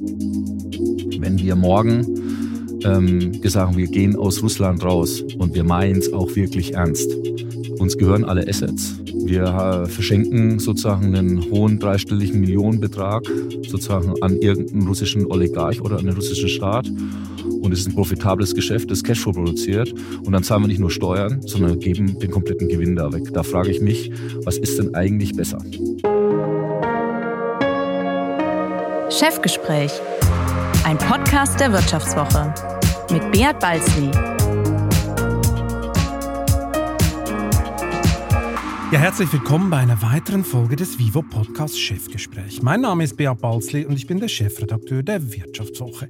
Wenn wir morgen ähm, gesagt, wir gehen aus Russland raus und wir meinen es auch wirklich ernst. Uns gehören alle Assets. Wir äh, verschenken sozusagen einen hohen dreistelligen Millionenbetrag sozusagen an irgendeinen russischen Oligarch oder an den russischen Staat. Und es ist ein profitables Geschäft, das Cashflow produziert. Und dann zahlen wir nicht nur Steuern, sondern geben den kompletten Gewinn da weg. Da frage ich mich, was ist denn eigentlich besser? Chefgespräch, ein Podcast der Wirtschaftswoche mit Beat Balzli. Ja, herzlich willkommen bei einer weiteren Folge des Vivo Podcast Chefgespräch. Mein Name ist Beat Balzli und ich bin der Chefredakteur der Wirtschaftswoche.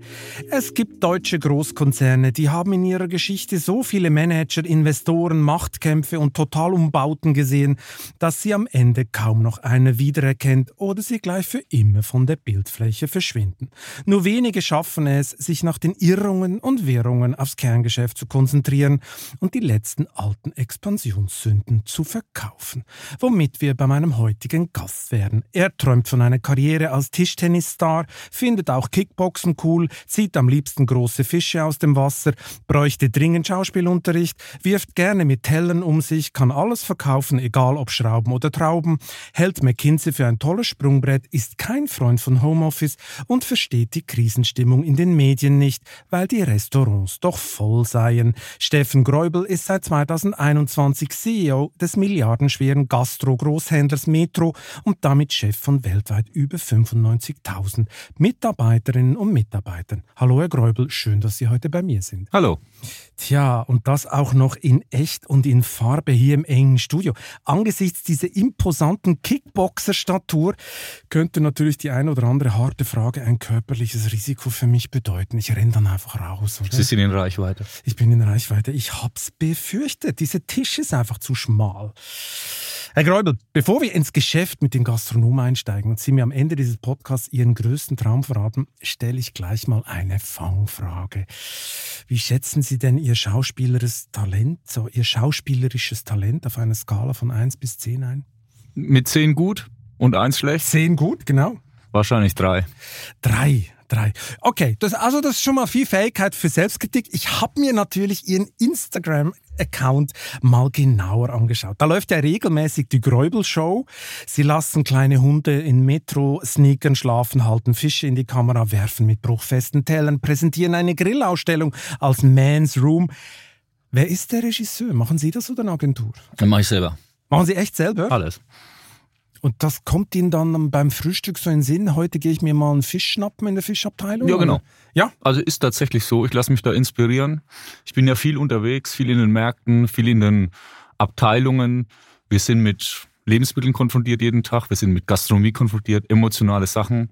Es gibt deutsche Großkonzerne, die haben in ihrer Geschichte so viele Manager, Investoren, Machtkämpfe und Totalumbauten gesehen, dass sie am Ende kaum noch einer wiedererkennt oder sie gleich für immer von der Bildfläche verschwinden. Nur wenige schaffen es, sich nach den Irrungen und Wirrungen aufs Kerngeschäft zu konzentrieren und die letzten alten Expansionssünden zu verkaufen kaufen, womit wir bei meinem heutigen Gast wären. Er träumt von einer Karriere als Tischtennisstar, findet auch Kickboxen cool, zieht am liebsten große Fische aus dem Wasser, bräuchte dringend Schauspielunterricht, wirft gerne mit Tellern um sich, kann alles verkaufen, egal ob Schrauben oder Trauben, hält McKinsey für ein tolles Sprungbrett, ist kein Freund von Homeoffice und versteht die Krisenstimmung in den Medien nicht, weil die Restaurants doch voll seien. Steffen Gräubel ist seit 2021 CEO des Milliarden schweren Gastro-Großhändlers Metro und damit Chef von weltweit über 95.000 Mitarbeiterinnen und Mitarbeitern. Hallo Herr Gräubel, schön, dass Sie heute bei mir sind. Hallo. Tja, und das auch noch in echt und in Farbe hier im engen Studio. Angesichts dieser imposanten Kickboxer-Statur könnte natürlich die eine oder andere harte Frage ein körperliches Risiko für mich bedeuten. Ich renne dann einfach raus. Oder? Sie sind in Reichweite. Ich bin in Reichweite. Ich hab's befürchtet. Dieser Tisch ist einfach zu schmal. Herr Gräubel, bevor wir ins Geschäft mit den Gastronomen einsteigen und Sie mir am Ende dieses Podcasts Ihren größten Traum verraten, stelle ich gleich mal eine Fangfrage. Wie schätzen Sie denn Ihr schauspielerisches Talent, so Ihr schauspielerisches Talent auf einer Skala von 1 bis 10 ein? Mit 10 gut und 1 schlecht? 10 gut, genau. Wahrscheinlich 3. 3. Drei. Okay, das, also das ist schon mal viel Fähigkeit für Selbstkritik. Ich habe mir natürlich Ihren Instagram-Account mal genauer angeschaut. Da läuft ja regelmäßig die Gräubel-Show. Sie lassen kleine Hunde in Metro-Sneakern schlafen, halten Fische in die Kamera, werfen mit bruchfesten Tellern, präsentieren eine Grillausstellung als Man's Room. Wer ist der Regisseur? Machen Sie das oder eine Agentur? Dann mache ich selber. Machen Sie echt selber? Alles. Und das kommt Ihnen dann beim Frühstück so in den Sinn, heute gehe ich mir mal einen Fisch schnappen in der Fischabteilung? Ja, genau. Ja? Also ist tatsächlich so. Ich lasse mich da inspirieren. Ich bin ja viel unterwegs, viel in den Märkten, viel in den Abteilungen. Wir sind mit Lebensmitteln konfrontiert jeden Tag, wir sind mit Gastronomie konfrontiert, emotionale Sachen.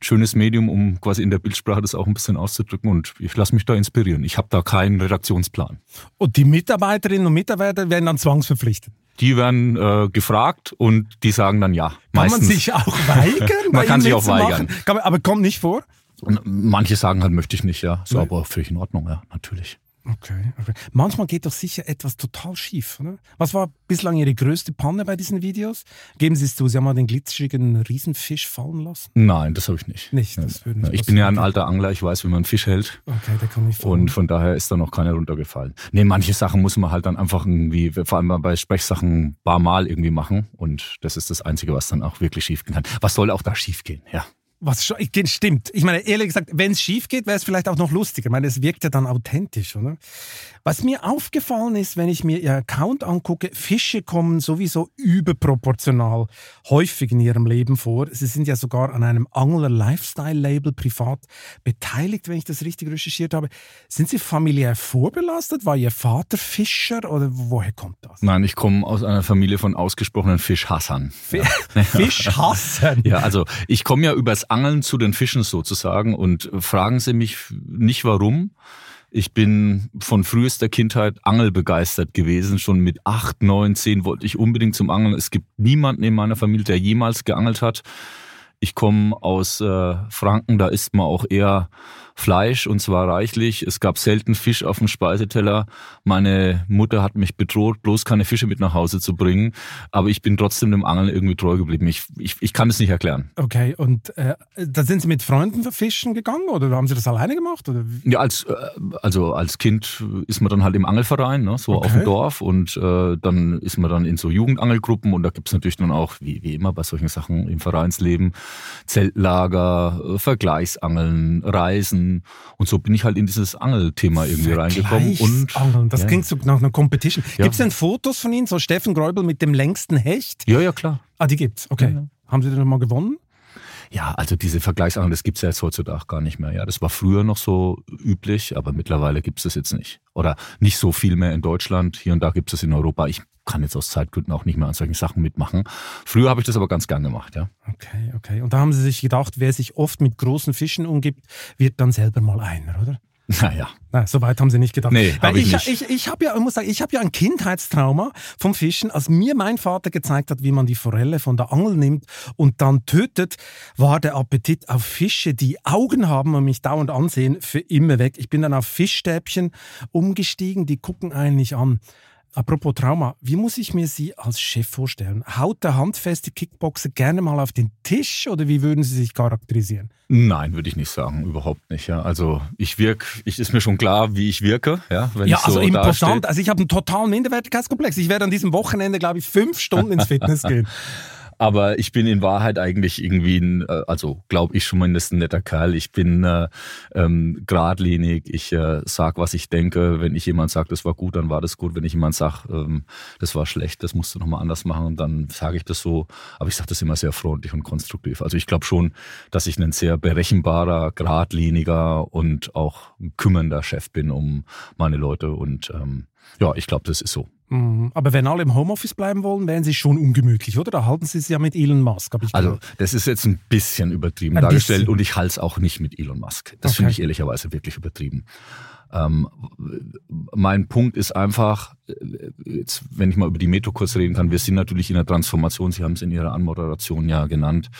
Schönes Medium, um quasi in der Bildsprache das auch ein bisschen auszudrücken und ich lasse mich da inspirieren. Ich habe da keinen Redaktionsplan. Und die Mitarbeiterinnen und Mitarbeiter werden dann zwangsverpflichtet? Die werden äh, gefragt und die sagen dann ja. Kann man sich auch weigern? man kann sich auch weigern. Man, aber kommt nicht vor? Und manche sagen halt, möchte ich nicht, ja. So, aber völlig in Ordnung, ja, natürlich. Okay, okay. Manchmal geht doch sicher etwas total schief, oder? Was war bislang Ihre größte Panne bei diesen Videos? Geben Sie es zu, Sie haben mal den glitschigen Riesenfisch fallen lassen? Nein, das habe ich nicht. Nicht? Das ja. nicht ich bin ja ein alter Angler, ich weiß, wie man einen Fisch hält. Okay, der kann nicht fallen. Und von daher ist da noch keiner runtergefallen. Nee, manche Sachen muss man halt dann einfach irgendwie, vor allem bei Sprechsachen, bar mal irgendwie machen. Und das ist das Einzige, was dann auch wirklich schief gehen kann. Was soll auch da schief gehen, ja. Was stimmt. Ich meine, ehrlich gesagt, wenn es schief geht, wäre es vielleicht auch noch lustiger. Ich meine, es wirkt ja dann authentisch, oder? Was mir aufgefallen ist, wenn ich mir Ihr Account angucke, Fische kommen sowieso überproportional häufig in Ihrem Leben vor. Sie sind ja sogar an einem Angler-Lifestyle-Label privat beteiligt, wenn ich das richtig recherchiert habe. Sind Sie familiär vorbelastet? War Ihr Vater Fischer oder woher kommt das? Nein, ich komme aus einer Familie von ausgesprochenen Fischhassern. Fischhassern? ja, also ich komme ja übers Angeln zu den Fischen sozusagen und fragen Sie mich nicht warum. Ich bin von frühester Kindheit angelbegeistert gewesen. Schon mit acht, neun, zehn wollte ich unbedingt zum Angeln. Es gibt niemanden in meiner Familie, der jemals geangelt hat. Ich komme aus äh, Franken, da isst man auch eher Fleisch und zwar reichlich. Es gab selten Fisch auf dem Speiseteller. Meine Mutter hat mich bedroht, bloß keine Fische mit nach Hause zu bringen. Aber ich bin trotzdem dem Angeln irgendwie treu geblieben. Ich, ich, ich kann es nicht erklären. Okay, und äh, da sind Sie mit Freunden fischen gegangen oder haben Sie das alleine gemacht? Oder? Ja, als, äh, also als Kind ist man dann halt im Angelverein, ne, so okay. auf dem Dorf und äh, dann ist man dann in so Jugendangelgruppen und da gibt es natürlich dann auch, wie, wie immer bei solchen Sachen im Vereinsleben, Zeltlager, äh, Vergleichsangeln, Reisen, und so bin ich halt in dieses Angelthema irgendwie reingekommen. Und, Angeln, das ja. klingt so nach einer Competition. Ja. Gibt es denn Fotos von Ihnen, so Steffen Gräubel mit dem längsten Hecht? Ja, ja, klar. Ah, die gibt's, okay. Ja, Haben Sie denn mal gewonnen? Ja, also diese Vergleichsangeln, das gibt's ja jetzt heutzutage gar nicht mehr. Ja, das war früher noch so üblich, aber mittlerweile gibt's das jetzt nicht. Oder nicht so viel mehr in Deutschland. Hier und da gibt's es in Europa. Ich kann jetzt aus Zeitgründen auch nicht mehr an solchen Sachen mitmachen. Früher habe ich das aber ganz gern gemacht, ja. Okay, okay. Und da haben Sie sich gedacht, wer sich oft mit großen Fischen umgibt, wird dann selber mal einer, oder? Naja. Na, so weit haben sie nicht gedacht. Nee, Weil ich, ich, ich, ich habe ja, ich muss sagen, ich habe ja ein Kindheitstrauma vom Fischen. Als mir mein Vater gezeigt hat, wie man die Forelle von der Angel nimmt und dann tötet, war der Appetit auf Fische, die Augen haben und mich dauernd ansehen, für immer weg. Ich bin dann auf Fischstäbchen umgestiegen, die gucken eigentlich an. Apropos Trauma, wie muss ich mir Sie als Chef vorstellen? Haut der handfeste Kickboxer gerne mal auf den Tisch oder wie würden Sie sich charakterisieren? Nein, würde ich nicht sagen, überhaupt nicht. Ja. Also ich wirke, ich ist mir schon klar, wie ich wirke. Ja, wenn ja ich so also imposant. Also ich habe einen totalen Minderwertigkeitskomplex. Ich werde an diesem Wochenende, glaube ich, fünf Stunden ins Fitness gehen. Aber ich bin in Wahrheit eigentlich irgendwie ein, äh, also glaube ich schon mindestens ein netter Kerl. Ich bin äh, ähm, geradlinig. Ich äh, sag, was ich denke. Wenn ich jemand sage, das war gut, dann war das gut. Wenn ich jemand sage, ähm, das war schlecht, das musst du nochmal anders machen, dann sage ich das so. Aber ich sage das immer sehr freundlich und konstruktiv. Also ich glaube schon, dass ich ein sehr berechenbarer, geradliniger und auch kümmernder Chef bin um meine Leute. Und ähm, ja, ich glaube, das ist so. Mhm. Aber wenn alle im Homeoffice bleiben wollen, wären sie schon ungemütlich, oder? Da halten sie es ja mit Elon Musk, habe ich Also, das ist jetzt ein bisschen übertrieben ein dargestellt bisschen. und ich halte es auch nicht mit Elon Musk. Das okay. finde ich ehrlicherweise wirklich übertrieben. Ähm, mein Punkt ist einfach, jetzt, wenn ich mal über die Metro kurz reden kann, wir sind natürlich in der Transformation, Sie haben es in Ihrer Anmoderation ja genannt.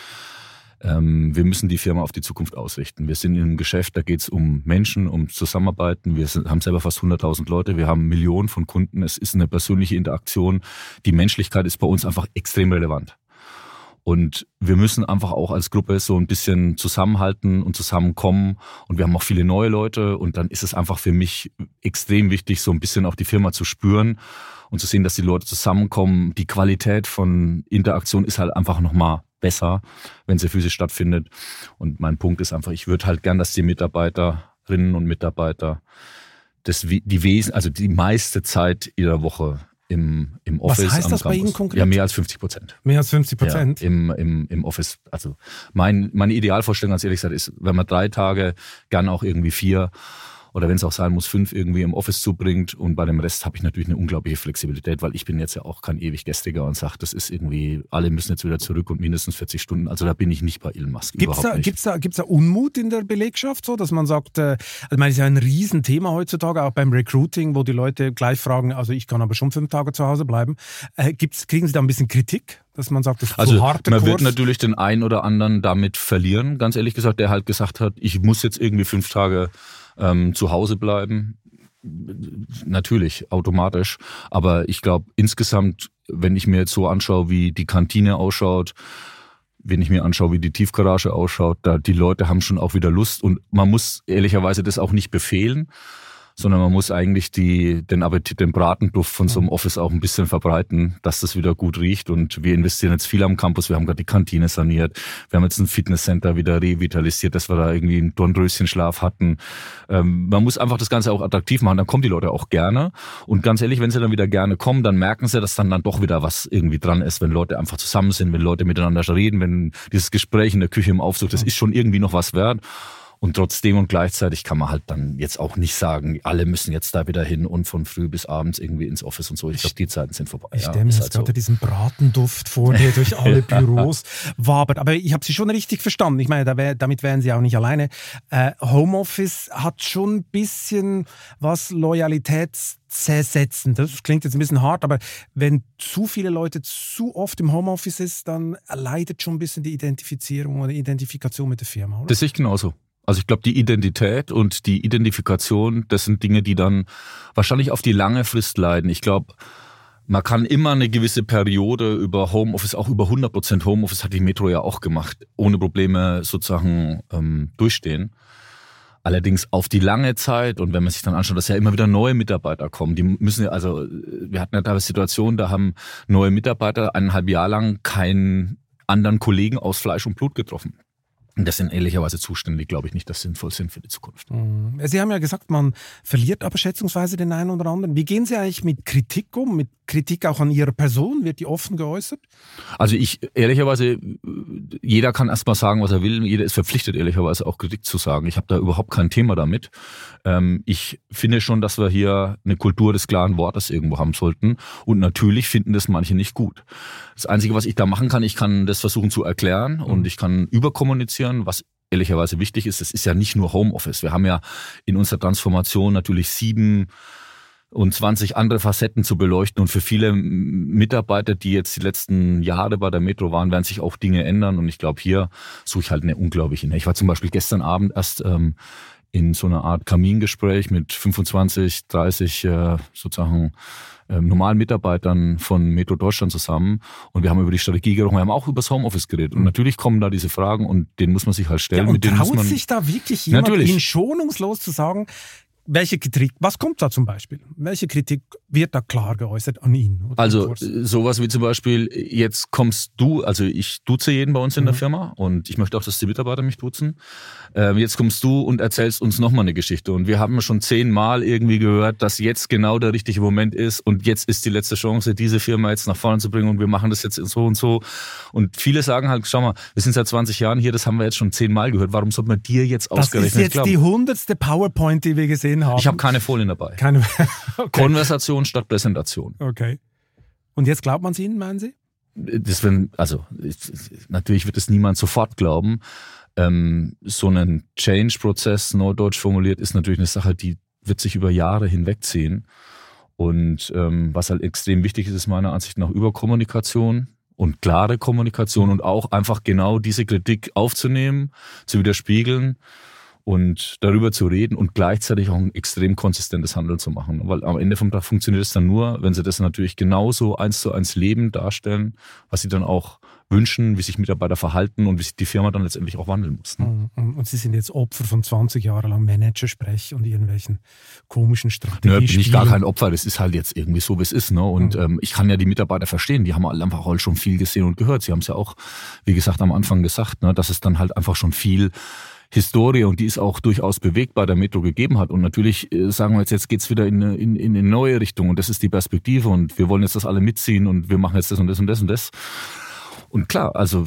Ähm, wir müssen die Firma auf die Zukunft ausrichten. Wir sind in einem Geschäft, da geht es um Menschen, um Zusammenarbeiten. Wir sind, haben selber fast 100.000 Leute, wir haben Millionen von Kunden. Es ist eine persönliche Interaktion. Die Menschlichkeit ist bei uns einfach extrem relevant. Und wir müssen einfach auch als Gruppe so ein bisschen zusammenhalten und zusammenkommen. Und wir haben auch viele neue Leute. Und dann ist es einfach für mich extrem wichtig, so ein bisschen auch die Firma zu spüren und zu sehen, dass die Leute zusammenkommen. Die Qualität von Interaktion ist halt einfach nochmal besser, wenn sie physisch stattfindet. Und mein Punkt ist einfach, ich würde halt gern, dass die Mitarbeiterinnen und Mitarbeiter das, die Wesen, also die meiste Zeit ihrer Woche im, im Office. Was heißt das Campus. bei Ihnen konkret? Ja, mehr als 50 Prozent. Mehr als 50 Prozent? Ja, im, im, Im Office. Also mein, meine Idealvorstellung, ganz ehrlich gesagt, ist, wenn man drei Tage, gern auch irgendwie vier oder wenn es auch sein muss, fünf irgendwie im Office zubringt. Und bei dem Rest habe ich natürlich eine unglaubliche Flexibilität, weil ich bin jetzt ja auch kein ewig Gestriger und sage, das ist irgendwie, alle müssen jetzt wieder zurück und mindestens 40 Stunden. Also da bin ich nicht bei Elon Musk. Gibt's da, Gibt's da, gibt's da Unmut in der Belegschaft so, dass man sagt, äh, also ich meine, ist ja ein Riesenthema heutzutage, auch beim Recruiting, wo die Leute gleich fragen, also ich kann aber schon fünf Tage zu Hause bleiben. Äh, gibt's, kriegen Sie da ein bisschen Kritik? Dass man sagt, das ist also, zu harte Man Kurs. wird natürlich den einen oder anderen damit verlieren, ganz ehrlich gesagt, der halt gesagt hat, ich muss jetzt irgendwie fünf Tage ähm, zu Hause bleiben. Natürlich, automatisch. Aber ich glaube, insgesamt, wenn ich mir jetzt so anschaue, wie die Kantine ausschaut, wenn ich mir anschaue, wie die Tiefgarage ausschaut, da die Leute haben schon auch wieder Lust und man muss ehrlicherweise das auch nicht befehlen, sondern man muss eigentlich die, den Appetit, den Bratenduft von so einem Office auch ein bisschen verbreiten, dass das wieder gut riecht. Und wir investieren jetzt viel am Campus. Wir haben gerade die Kantine saniert. Wir haben jetzt ein Fitnesscenter wieder revitalisiert, dass wir da irgendwie einen Dornröschenschlaf hatten. Ähm, man muss einfach das Ganze auch attraktiv machen. Dann kommen die Leute auch gerne. Und ganz ehrlich, wenn sie dann wieder gerne kommen, dann merken sie, dass dann dann doch wieder was irgendwie dran ist, wenn Leute einfach zusammen sind, wenn Leute miteinander reden, wenn dieses Gespräch in der Küche im Aufzug, das ist schon irgendwie noch was wert. Und trotzdem und gleichzeitig kann man halt dann jetzt auch nicht sagen, alle müssen jetzt da wieder hin und von früh bis abends irgendwie ins Office und so. Ich glaube, die Zeiten sind vorbei. Ich stelle mir jetzt halt gerade so. diesen Bratenduft vor, der durch alle Büros wabert. Aber ich habe Sie schon richtig verstanden. Ich meine, da wär, damit wären Sie auch nicht alleine. Äh, Homeoffice hat schon ein bisschen was Loyalitätszersetzen. Das klingt jetzt ein bisschen hart, aber wenn zu viele Leute zu oft im Homeoffice ist, dann leidet schon ein bisschen die Identifizierung oder Identifikation mit der Firma. Oder? Das sehe ich genauso. Also ich glaube, die Identität und die Identifikation, das sind Dinge, die dann wahrscheinlich auf die lange Frist leiden. Ich glaube, man kann immer eine gewisse Periode über Homeoffice, auch über 100% Homeoffice hat die Metro ja auch gemacht, ohne Probleme sozusagen ähm, durchstehen. Allerdings auf die lange Zeit und wenn man sich dann anschaut, dass ja immer wieder neue Mitarbeiter kommen, die müssen ja, also wir hatten ja da eine Situation, da haben neue Mitarbeiter eineinhalb Jahre lang keinen anderen Kollegen aus Fleisch und Blut getroffen. Das sind ehrlicherweise Zustände, die, glaube ich, nicht das sinnvoll sind für die Zukunft. Mhm. Sie haben ja gesagt, man verliert aber schätzungsweise den einen oder anderen. Wie gehen Sie eigentlich mit Kritik um, mit Kritik auch an Ihrer Person? Wird die offen geäußert? Also ich, ehrlicherweise, jeder kann erstmal sagen, was er will. Jeder ist verpflichtet, ehrlicherweise auch Kritik zu sagen. Ich habe da überhaupt kein Thema damit. Ähm, ich finde schon, dass wir hier eine Kultur des klaren Wortes irgendwo haben sollten. Und natürlich finden das manche nicht gut. Das Einzige, was ich da machen kann, ich kann das versuchen zu erklären mhm. und ich kann überkommunizieren, was ehrlicherweise wichtig ist. Es ist ja nicht nur Homeoffice. Wir haben ja in unserer Transformation natürlich sieben und 20 andere Facetten zu beleuchten. Und für viele Mitarbeiter, die jetzt die letzten Jahre bei der Metro waren, werden sich auch Dinge ändern. Und ich glaube, hier suche ich halt eine unglaubliche. Ich war zum Beispiel gestern Abend erst ähm, in so einer Art Kamingespräch mit 25, 30 äh, sozusagen ähm, normalen Mitarbeitern von Metro Deutschland zusammen und wir haben über die Strategie gesprochen, wir haben auch über das Homeoffice geredet und natürlich kommen da diese Fragen und denen muss man sich halt stellen. Ja, und mit traut man, sich da wirklich jemand natürlich. Ihnen schonungslos zu sagen, welche Kritik, was kommt da zum Beispiel? Welche Kritik wird da klar geäußert an ihn? Also sowas wie zum Beispiel, jetzt kommst du, also ich duze jeden bei uns in mhm. der Firma und ich möchte auch, dass die Mitarbeiter mich duzen. Ähm, jetzt kommst du und erzählst uns nochmal eine Geschichte. Und wir haben schon zehnmal irgendwie gehört, dass jetzt genau der richtige Moment ist und jetzt ist die letzte Chance, diese Firma jetzt nach vorne zu bringen und wir machen das jetzt so und so. Und viele sagen halt, schau mal, wir sind seit 20 Jahren hier, das haben wir jetzt schon zehnmal gehört. Warum sollte man dir jetzt ausgerechnet Das ist jetzt glauben? die hundertste PowerPoint, die wir gesehen gesehen haben? Ich habe keine Folien dabei. Keine. okay. Konversation statt Präsentation. Okay. Und jetzt glaubt man es Ihnen, meinen Sie? Das wenn, also natürlich wird es niemand sofort glauben. Ähm, so ein Change-Prozess, neudeutsch formuliert, ist natürlich eine Sache, die wird sich über Jahre hinwegziehen. Und ähm, was halt extrem wichtig ist, ist meiner Ansicht nach Überkommunikation und klare Kommunikation und auch einfach genau diese Kritik aufzunehmen, zu widerspiegeln und darüber zu reden und gleichzeitig auch ein extrem konsistentes Handeln zu machen. Weil am Ende vom Tag funktioniert es dann nur, wenn sie das natürlich genauso eins zu eins Leben darstellen, was sie dann auch wünschen, wie sich Mitarbeiter verhalten und wie sich die Firma dann letztendlich auch wandeln muss. Ne? Und Sie sind jetzt Opfer von 20 Jahren lang Managersprech und irgendwelchen komischen Strategien. Nö, bin ich gar kein Opfer, das ist halt jetzt irgendwie so, wie es ist. Ne? Und mhm. ähm, ich kann ja die Mitarbeiter verstehen, die haben halt einfach halt schon viel gesehen und gehört. Sie haben es ja auch, wie gesagt, am Anfang gesagt, ne, dass es dann halt einfach schon viel Historie und die ist auch durchaus bewegt bei der Metro gegeben hat. Und natürlich äh, sagen wir jetzt, jetzt geht's wieder in, in, in eine neue Richtung und das ist die Perspektive und wir wollen jetzt das alle mitziehen und wir machen jetzt das und das und das und das. Und klar, also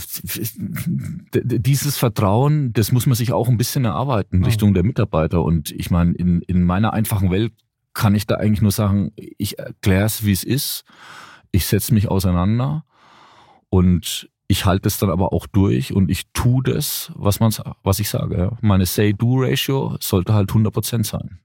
dieses Vertrauen, das muss man sich auch ein bisschen erarbeiten Richtung der Mitarbeiter. Und ich meine, in, in meiner einfachen Welt kann ich da eigentlich nur sagen, ich erkläre es, wie es ist. Ich setze mich auseinander und ich halte es dann aber auch durch und ich tue das, was, man, was ich sage. Meine Say-Do-Ratio sollte halt 100% sein.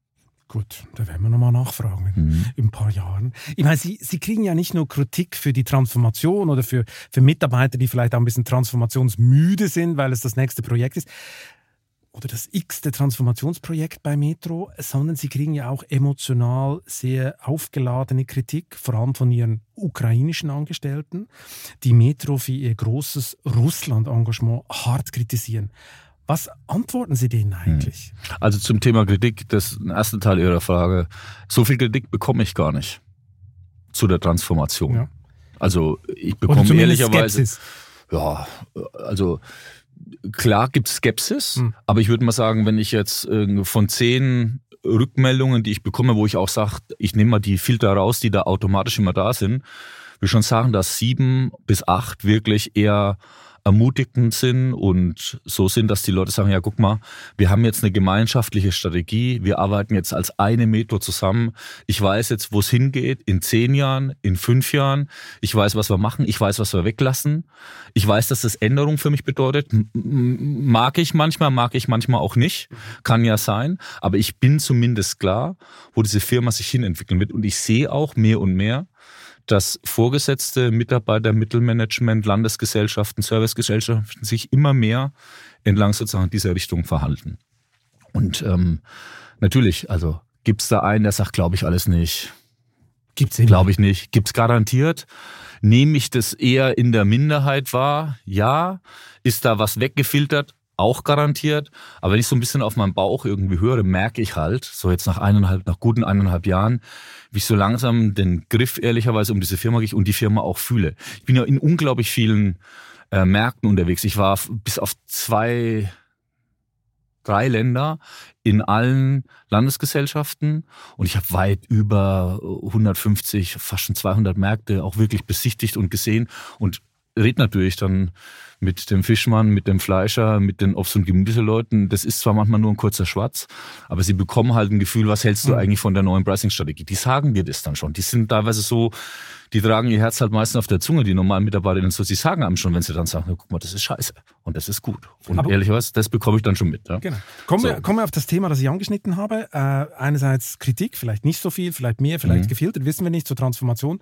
Gut, da werden wir nochmal nachfragen mhm. in ein paar Jahren. Ich meine, Sie, Sie kriegen ja nicht nur Kritik für die Transformation oder für, für Mitarbeiter, die vielleicht auch ein bisschen transformationsmüde sind, weil es das nächste Projekt ist oder das x-te Transformationsprojekt bei Metro, sondern sie kriegen ja auch emotional sehr aufgeladene Kritik, vor allem von ihren ukrainischen Angestellten, die Metro für ihr großes Russland-Engagement hart kritisieren. Was antworten Sie denen eigentlich? Hm. Also zum Thema Kritik, das erste Teil Ihrer Frage. So viel Kritik bekomme ich gar nicht zu der Transformation. Ja. Also ich bekomme ehrlicherweise. Skepsis. Ja, also klar gibt es Skepsis, mhm. aber ich würde mal sagen, wenn ich jetzt von zehn Rückmeldungen, die ich bekomme, wo ich auch sage, ich nehme mal die Filter raus, die da automatisch immer da sind, würde schon sagen, dass sieben bis acht wirklich eher ermutigend sind und so sind, dass die Leute sagen, ja, guck mal, wir haben jetzt eine gemeinschaftliche Strategie, wir arbeiten jetzt als eine Metro zusammen. Ich weiß jetzt, wo es hingeht, in zehn Jahren, in fünf Jahren. Ich weiß, was wir machen, ich weiß, was wir weglassen. Ich weiß, dass das Änderung für mich bedeutet. Mag ich manchmal, mag ich manchmal auch nicht. Kann ja sein. Aber ich bin zumindest klar, wo diese Firma sich hinentwickeln wird. Und ich sehe auch mehr und mehr, dass Vorgesetzte, Mitarbeiter, Mittelmanagement, Landesgesellschaften, Servicegesellschaften sich immer mehr entlang sozusagen dieser Richtung verhalten. Und ähm, natürlich, also gibt es da einen, der sagt, glaube ich alles nicht. Gibt's Glaube ich nicht. Gibt's garantiert. Nehme ich das eher in der Minderheit wahr? Ja. Ist da was weggefiltert? Auch garantiert. Aber wenn ich so ein bisschen auf meinen Bauch irgendwie höre, merke ich halt, so jetzt nach eineinhalb, nach guten eineinhalb Jahren, wie ich so langsam den Griff ehrlicherweise um diese Firma gehe und die Firma auch fühle. Ich bin ja in unglaublich vielen äh, Märkten unterwegs. Ich war bis auf zwei, drei Länder in allen Landesgesellschaften und ich habe weit über 150, fast schon 200 Märkte auch wirklich besichtigt und gesehen und rede natürlich dann mit dem Fischmann, mit dem Fleischer, mit den Obst- und Gemüseleuten. Das ist zwar manchmal nur ein kurzer Schwarz, aber sie bekommen halt ein Gefühl, was hältst du mhm. eigentlich von der neuen Pricing-Strategie? Die sagen dir das dann schon. Die sind teilweise so, die tragen ihr Herz halt meistens auf der Zunge, die normalen Mitarbeiterinnen so. Sie sagen einem schon, wenn sie dann sagen, guck mal, das ist scheiße und das ist gut. Und Aber ehrlicherweise, das bekomme ich dann schon mit. Ja? Genau. Kommen, so. wir, kommen wir auf das Thema, das ich angeschnitten habe. Äh, einerseits Kritik, vielleicht nicht so viel, vielleicht mehr, vielleicht mhm. gefiltert, wissen wir nicht, zur Transformation.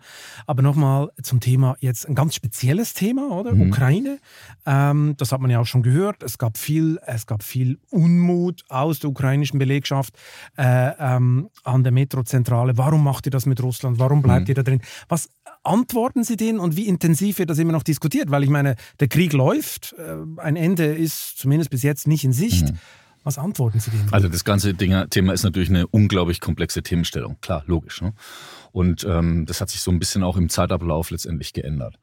Aber nochmal zum Thema, jetzt ein ganz spezielles Thema, oder? Mhm. Ukraine. Ähm, das hat man ja auch schon gehört. Es gab viel, es gab viel Unmut aus der ukrainischen Belegschaft äh, ähm, an der Metrozentrale. Warum macht ihr das mit Russland? Warum bleibt mhm. ihr da drin? Was antworten Sie denen und wie intensiv wird das immer noch diskutiert? Weil ich meine, der Krieg läuft, äh, ein Ende ist zumindest bis jetzt nicht in Sicht. Mhm. Was antworten Sie denen? Also das ganze Thema ist natürlich eine unglaublich komplexe Themenstellung. Klar, logisch. Ne? Und ähm, das hat sich so ein bisschen auch im Zeitablauf letztendlich geändert.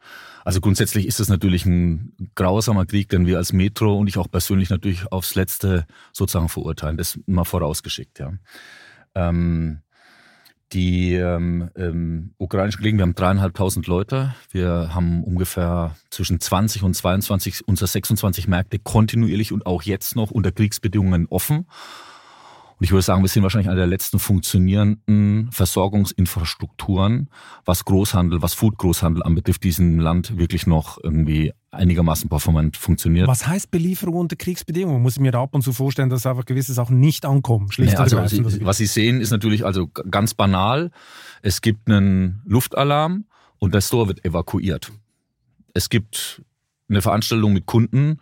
Also grundsätzlich ist es natürlich ein grausamer Krieg, den wir als Metro und ich auch persönlich natürlich aufs Letzte sozusagen verurteilen. Das mal vorausgeschickt, ja. Ähm, die ähm, ähm, ukrainischen Kollegen, wir haben dreieinhalbtausend Leute. Wir haben ungefähr zwischen 20 und 22 unserer 26 Märkte kontinuierlich und auch jetzt noch unter Kriegsbedingungen offen. Und ich würde sagen, wir sind wahrscheinlich eine der letzten funktionierenden Versorgungsinfrastrukturen, was Großhandel, was Food-Großhandel anbetrifft, diesem Land wirklich noch irgendwie einigermaßen performant funktioniert. Was heißt Belieferung unter Kriegsbedingungen? Muss ich mir da ab und zu vorstellen, dass einfach gewisse Sachen nicht ankommen? Schlicht nee, also Sie, was Sie sehen, ist natürlich also ganz banal. Es gibt einen Luftalarm und der Store wird evakuiert. Es gibt eine Veranstaltung mit Kunden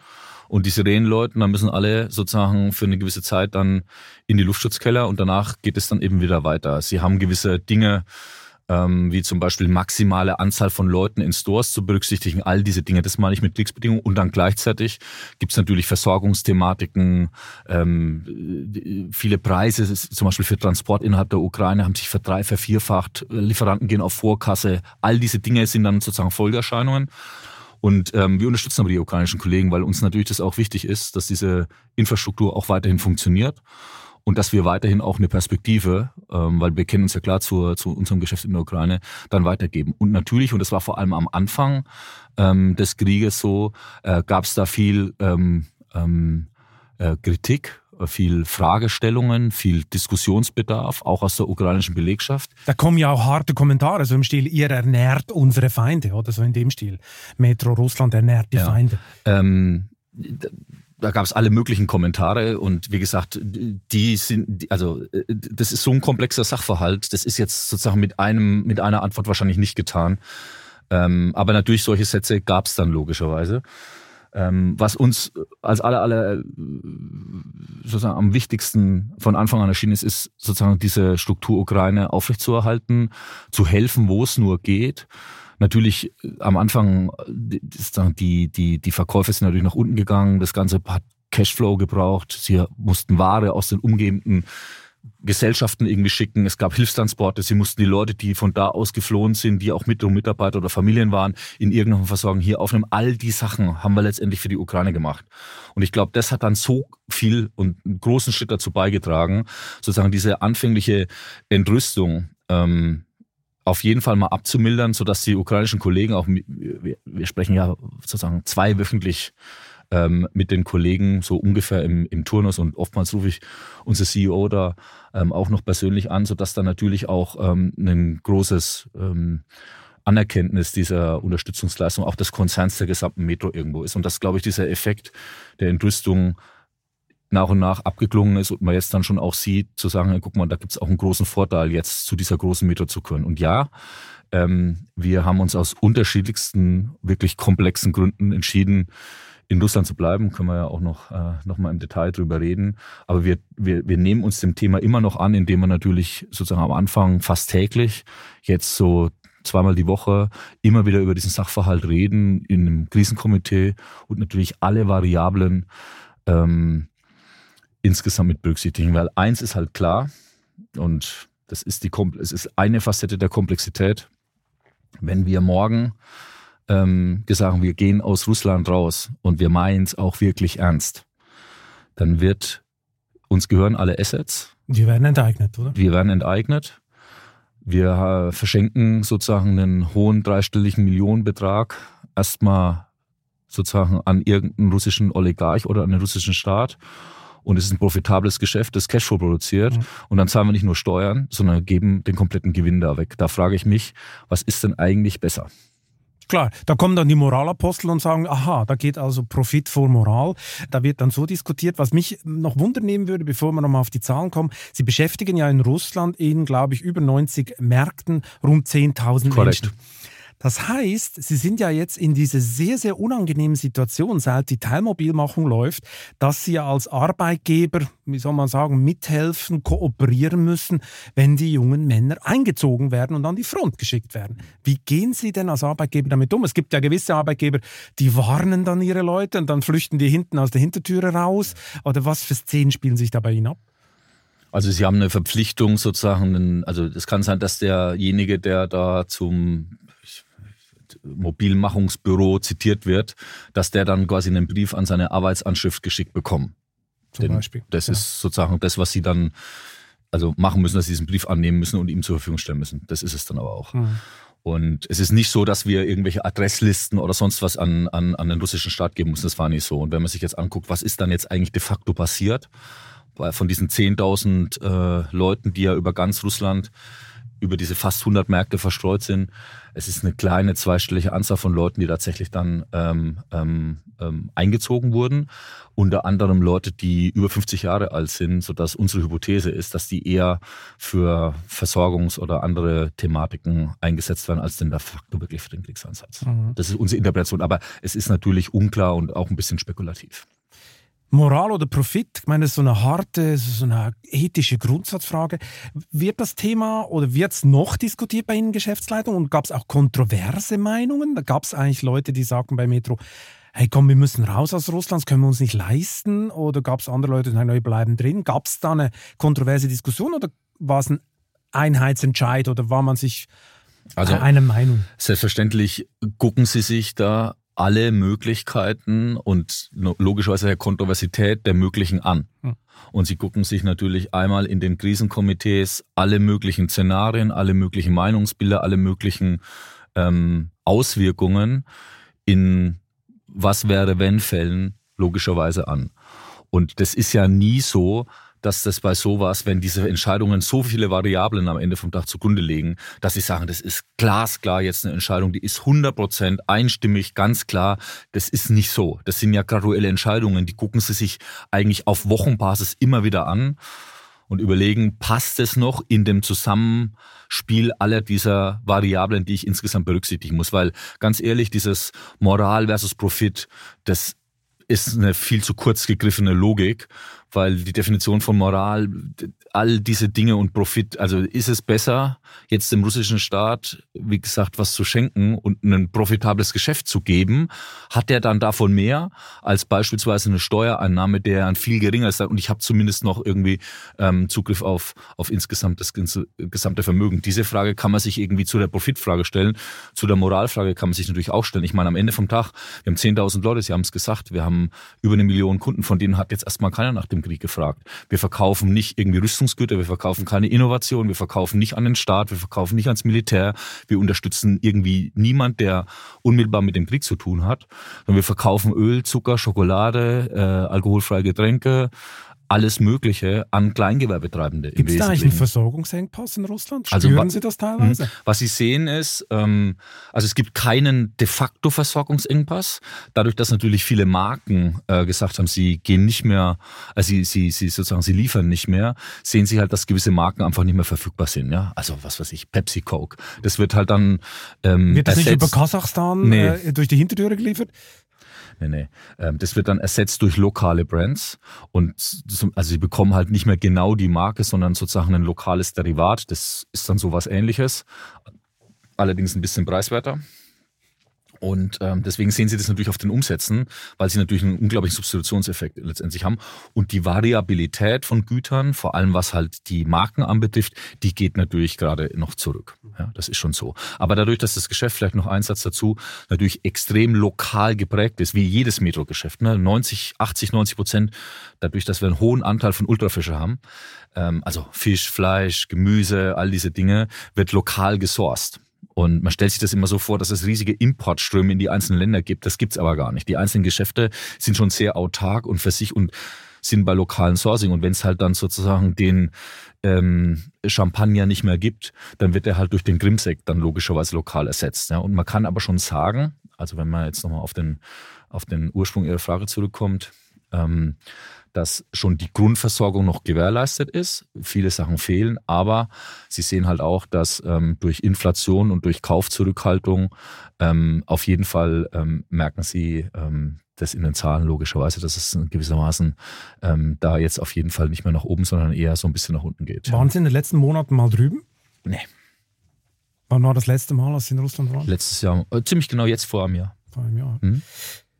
und die Sirenen läuten, dann müssen alle sozusagen für eine gewisse Zeit dann in die Luftschutzkeller und danach geht es dann eben wieder weiter. Sie haben gewisse Dinge, ähm, wie zum Beispiel maximale Anzahl von Leuten in Stores zu berücksichtigen, all diese Dinge, das meine ich mit Kriegsbedingungen. Und dann gleichzeitig gibt es natürlich Versorgungsthematiken, ähm, viele Preise, zum Beispiel für Transport innerhalb der Ukraine haben sich verdrei, vervierfacht, Lieferanten gehen auf Vorkasse, all diese Dinge sind dann sozusagen Folgerscheinungen. Und ähm, wir unterstützen aber die ukrainischen Kollegen, weil uns natürlich das auch wichtig ist, dass diese Infrastruktur auch weiterhin funktioniert und dass wir weiterhin auch eine Perspektive, ähm, weil wir kennen uns ja klar zu, zu unserem Geschäft in der Ukraine, dann weitergeben. Und natürlich, und das war vor allem am Anfang ähm, des Krieges so, äh, gab es da viel ähm, ähm, äh, Kritik viel Fragestellungen, viel Diskussionsbedarf, auch aus der ukrainischen Belegschaft. Da kommen ja auch harte Kommentare, so im Stil, ihr ernährt unsere Feinde, oder so in dem Stil. Metro Russland ernährt die ja. Feinde. Ähm, da gab es alle möglichen Kommentare und wie gesagt, die sind, also das ist so ein komplexer Sachverhalt, das ist jetzt sozusagen mit einem, mit einer Antwort wahrscheinlich nicht getan. Ähm, aber natürlich solche Sätze gab es dann logischerweise. Ähm, was uns als alle, alle sozusagen am wichtigsten von Anfang an erschienen ist, ist sozusagen diese Struktur Ukraine aufrechtzuerhalten, zu helfen, wo es nur geht. Natürlich äh, am Anfang die, die, die Verkäufe sind natürlich nach unten gegangen, das Ganze hat Cashflow gebraucht, sie mussten Ware aus den umgebenden Gesellschaften irgendwie schicken. Es gab Hilfstransporte. Sie mussten die Leute, die von da aus geflohen sind, die auch mit Mitarbeiter oder Familien waren, in irgendeiner Versorgung hier aufnehmen. All die Sachen haben wir letztendlich für die Ukraine gemacht. Und ich glaube, das hat dann so viel und einen großen Schritt dazu beigetragen, sozusagen diese anfängliche Entrüstung ähm, auf jeden Fall mal abzumildern, sodass die ukrainischen Kollegen auch, wir, wir sprechen ja sozusagen zweiwöchentlich ähm, mit den Kollegen so ungefähr im, im Turnus und oftmals rufe ich unser CEO da ähm, auch noch persönlich an, sodass da natürlich auch ähm, ein großes ähm, Anerkenntnis dieser Unterstützungsleistung auch des Konzerns der gesamten Metro irgendwo ist. Und das, glaube ich, dieser Effekt der Entrüstung nach und nach abgeklungen ist und man jetzt dann schon auch sieht, zu sagen, guck mal, da gibt es auch einen großen Vorteil, jetzt zu dieser großen Metro zu können. Und ja, ähm, wir haben uns aus unterschiedlichsten, wirklich komplexen Gründen entschieden, in Russland zu bleiben, können wir ja auch noch, äh, noch mal im Detail drüber reden. Aber wir, wir, wir nehmen uns dem Thema immer noch an, indem wir natürlich sozusagen am Anfang fast täglich, jetzt so zweimal die Woche immer wieder über diesen Sachverhalt reden in einem Krisenkomitee und natürlich alle Variablen ähm, insgesamt mit berücksichtigen. Weil eins ist halt klar und das ist die es ist eine Facette der Komplexität. Wenn wir morgen ähm, gesagt, wir gehen aus Russland raus und wir meinen es auch wirklich ernst, dann wird uns gehören alle Assets. Wir werden enteignet, oder? Wir werden enteignet. Wir äh, verschenken sozusagen einen hohen dreistelligen Millionenbetrag erstmal sozusagen an irgendeinen russischen Oligarch oder an den russischen Staat. Und es ist ein profitables Geschäft, das Cashflow produziert. Mhm. Und dann zahlen wir nicht nur Steuern, sondern geben den kompletten Gewinn da weg. Da frage ich mich, was ist denn eigentlich besser? Klar, da kommen dann die Moralapostel und sagen, aha, da geht also Profit vor Moral. Da wird dann so diskutiert. Was mich noch wundernehmen würde, bevor wir nochmal auf die Zahlen kommen, Sie beschäftigen ja in Russland in, glaube ich, über 90 Märkten rund 10.000 Menschen. Das heißt, Sie sind ja jetzt in dieser sehr, sehr unangenehmen Situation, seit die Teilmobilmachung läuft, dass Sie als Arbeitgeber, wie soll man sagen, mithelfen, kooperieren müssen, wenn die jungen Männer eingezogen werden und an die Front geschickt werden. Wie gehen Sie denn als Arbeitgeber damit um? Es gibt ja gewisse Arbeitgeber, die warnen dann ihre Leute und dann flüchten die hinten aus der Hintertüre raus. Oder was für Szenen spielen sich da bei Ihnen ab? Also Sie haben eine Verpflichtung sozusagen, also es kann sein, dass derjenige, der da zum Mobilmachungsbüro zitiert wird, dass der dann quasi einen Brief an seine Arbeitsanschrift geschickt bekommt. Zum Denn Beispiel. Das ja. ist sozusagen das, was sie dann also machen müssen, dass sie diesen Brief annehmen müssen und ihm zur Verfügung stellen müssen. Das ist es dann aber auch. Mhm. Und es ist nicht so, dass wir irgendwelche Adresslisten oder sonst was an, an, an den russischen Staat geben müssen. Das war nicht so. Und wenn man sich jetzt anguckt, was ist dann jetzt eigentlich de facto passiert, weil von diesen 10.000 äh, Leuten, die ja über ganz Russland über diese fast 100 Märkte verstreut sind. Es ist eine kleine zweistellige Anzahl von Leuten, die tatsächlich dann ähm, ähm, ähm eingezogen wurden. Unter anderem Leute, die über 50 Jahre alt sind, sodass unsere Hypothese ist, dass die eher für Versorgungs- oder andere Thematiken eingesetzt werden, als denn de facto wirklich für den Kriegseinsatz. Mhm. Das ist unsere Interpretation. Aber es ist natürlich unklar und auch ein bisschen spekulativ. Moral oder Profit, ich meine, das ist so eine harte, so eine ethische Grundsatzfrage. Wird das Thema oder wird es noch diskutiert bei Ihnen Geschäftsleitung und gab es auch kontroverse Meinungen? Da gab es eigentlich Leute, die sagten bei Metro, hey komm, wir müssen raus aus Russland, das können wir uns nicht leisten? Oder gab es andere Leute, die sagen, wir bleiben drin? Gab es da eine kontroverse Diskussion oder war es ein Einheitsentscheid oder war man sich also, einer Meinung? Selbstverständlich gucken Sie sich da alle Möglichkeiten und logischerweise der Kontroversität der möglichen an. Hm. Und sie gucken sich natürlich einmal in den Krisenkomitees alle möglichen Szenarien, alle möglichen Meinungsbilder, alle möglichen ähm, Auswirkungen in was wäre wenn Fällen logischerweise an. Und das ist ja nie so, dass das bei sowas, wenn diese Entscheidungen so viele Variablen am Ende vom Tag zugrunde legen, dass sie sagen, das ist glasklar jetzt eine Entscheidung, die ist 100 Prozent einstimmig, ganz klar. Das ist nicht so. Das sind ja graduelle Entscheidungen, die gucken sie sich eigentlich auf Wochenbasis immer wieder an und überlegen, passt es noch in dem Zusammenspiel aller dieser Variablen, die ich insgesamt berücksichtigen muss. Weil ganz ehrlich, dieses Moral versus Profit, das ist eine viel zu kurz gegriffene Logik weil die Definition von Moral, all diese Dinge und Profit, also ist es besser, jetzt dem russischen Staat, wie gesagt, was zu schenken und ein profitables Geschäft zu geben, hat er dann davon mehr als beispielsweise eine Steuereinnahme, der ein viel geringer ist und ich habe zumindest noch irgendwie ähm, Zugriff auf, auf insgesamt das gesamte Vermögen. Diese Frage kann man sich irgendwie zu der Profitfrage stellen, zu der Moralfrage kann man sich natürlich auch stellen. Ich meine, am Ende vom Tag, wir haben 10.000 Leute, Sie haben es gesagt, wir haben über eine Million Kunden, von denen hat jetzt erstmal keiner nach dem Krieg gefragt. Wir verkaufen nicht irgendwie Rüstungsgüter, wir verkaufen keine Innovation, wir verkaufen nicht an den Staat, wir verkaufen nicht ans Militär, wir unterstützen irgendwie niemand, der unmittelbar mit dem Krieg zu tun hat, sondern wir verkaufen Öl, Zucker, Schokolade, äh, alkoholfreie Getränke, alles Mögliche an Kleingewerbetreibende. Gibt es da eigentlich einen Versorgungsengpass in Russland? Also Spüren also, Sie das teilweise? Mhm. Was Sie sehen ist, ähm, also es gibt keinen de facto Versorgungsengpass. Dadurch, dass natürlich viele Marken äh, gesagt haben, sie gehen nicht mehr, also sie, sie, sie sozusagen, sie liefern nicht mehr, sehen Sie halt, dass gewisse Marken einfach nicht mehr verfügbar sind. Ja, also was weiß ich, Pepsi, Coke. Das wird halt dann ähm, wird das ersetzt. nicht über Kasachstan nee. äh, durch die Hintertüre geliefert? Nee, nee. Ähm, das wird dann ersetzt durch lokale Brands und also sie bekommen halt nicht mehr genau die Marke, sondern sozusagen ein lokales Derivat. Das ist dann sowas ähnliches, allerdings ein bisschen preiswerter. Und ähm, deswegen sehen Sie das natürlich auf den Umsätzen, weil Sie natürlich einen unglaublichen Substitutionseffekt letztendlich haben. Und die Variabilität von Gütern, vor allem was halt die Marken anbetrifft, die geht natürlich gerade noch zurück. Ja, das ist schon so. Aber dadurch, dass das Geschäft vielleicht noch ein Satz dazu natürlich extrem lokal geprägt ist, wie jedes Metro-Geschäft, ne? 90, 80, 90 Prozent, dadurch, dass wir einen hohen Anteil von Ultrafische haben, ähm, also Fisch, Fleisch, Gemüse, all diese Dinge, wird lokal gesourced. Und man stellt sich das immer so vor, dass es riesige Importströme in die einzelnen Länder gibt. Das gibt's aber gar nicht. Die einzelnen Geschäfte sind schon sehr autark und für sich und sind bei lokalen Sourcing. Und wenn es halt dann sozusagen den ähm, Champagner nicht mehr gibt, dann wird er halt durch den Grimsekt dann logischerweise lokal ersetzt. Ja. Und man kann aber schon sagen, also wenn man jetzt nochmal auf den, auf den Ursprung Ihrer Frage zurückkommt, ähm, dass schon die Grundversorgung noch gewährleistet ist. Viele Sachen fehlen, aber Sie sehen halt auch, dass ähm, durch Inflation und durch Kaufzurückhaltung ähm, auf jeden Fall ähm, merken Sie ähm, das in den Zahlen logischerweise, dass es gewissermaßen ähm, da jetzt auf jeden Fall nicht mehr nach oben, sondern eher so ein bisschen nach unten geht. Waren Sie in den letzten Monaten mal drüben? Nee. Wann war das letzte Mal, als Sie in Russland waren? Letztes Jahr, äh, ziemlich genau jetzt vor einem Jahr. Vor einem Jahr. Mhm.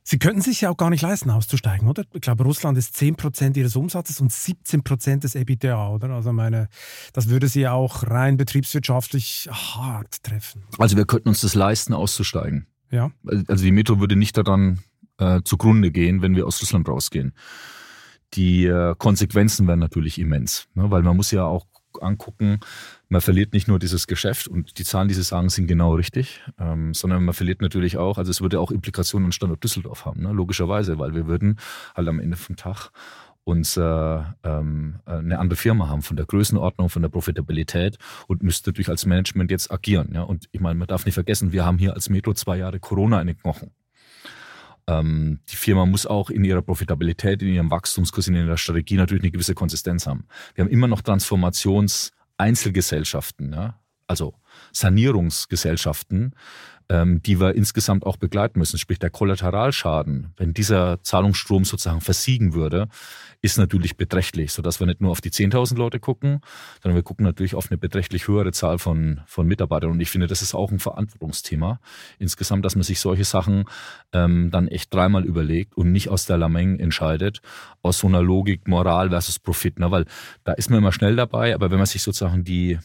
Sie könnten sich ja auch gar nicht leisten, auszusteigen, oder? Ich glaube, Russland ist 10% ihres Umsatzes und 17% des EBITDA, oder? Also meine, das würde sie auch rein betriebswirtschaftlich hart treffen. Also wir könnten uns das leisten, auszusteigen. Ja. Also die Metro würde nicht daran äh, zugrunde gehen, wenn wir aus Russland rausgehen. Die äh, Konsequenzen wären natürlich immens, ne? weil man muss ja auch angucken, man verliert nicht nur dieses Geschäft und die Zahlen, die Sie sagen, sind genau richtig, ähm, sondern man verliert natürlich auch, also es würde auch Implikationen an Standort Düsseldorf haben, ne? logischerweise, weil wir würden halt am Ende vom Tag uns äh, ähm, eine andere Firma haben von der Größenordnung, von der Profitabilität und müsste natürlich als Management jetzt agieren. Ja? Und ich meine, man darf nicht vergessen, wir haben hier als Metro zwei Jahre Corona in den Knochen. Ähm, die Firma muss auch in ihrer Profitabilität, in ihrem Wachstumskurs, in ihrer Strategie natürlich eine gewisse Konsistenz haben. Wir haben immer noch Transformations-Einzelgesellschaften, ja? also Sanierungsgesellschaften, ähm, die wir insgesamt auch begleiten müssen. Sprich, der Kollateralschaden, wenn dieser Zahlungsstrom sozusagen versiegen würde, ist natürlich beträchtlich, sodass wir nicht nur auf die 10.000 Leute gucken, sondern wir gucken natürlich auf eine beträchtlich höhere Zahl von, von Mitarbeitern. Und ich finde, das ist auch ein Verantwortungsthema insgesamt, dass man sich solche Sachen ähm, dann echt dreimal überlegt und nicht aus der Lameng entscheidet, aus so einer Logik Moral versus Profit. Ne? Weil da ist man immer schnell dabei, aber wenn man sich sozusagen die,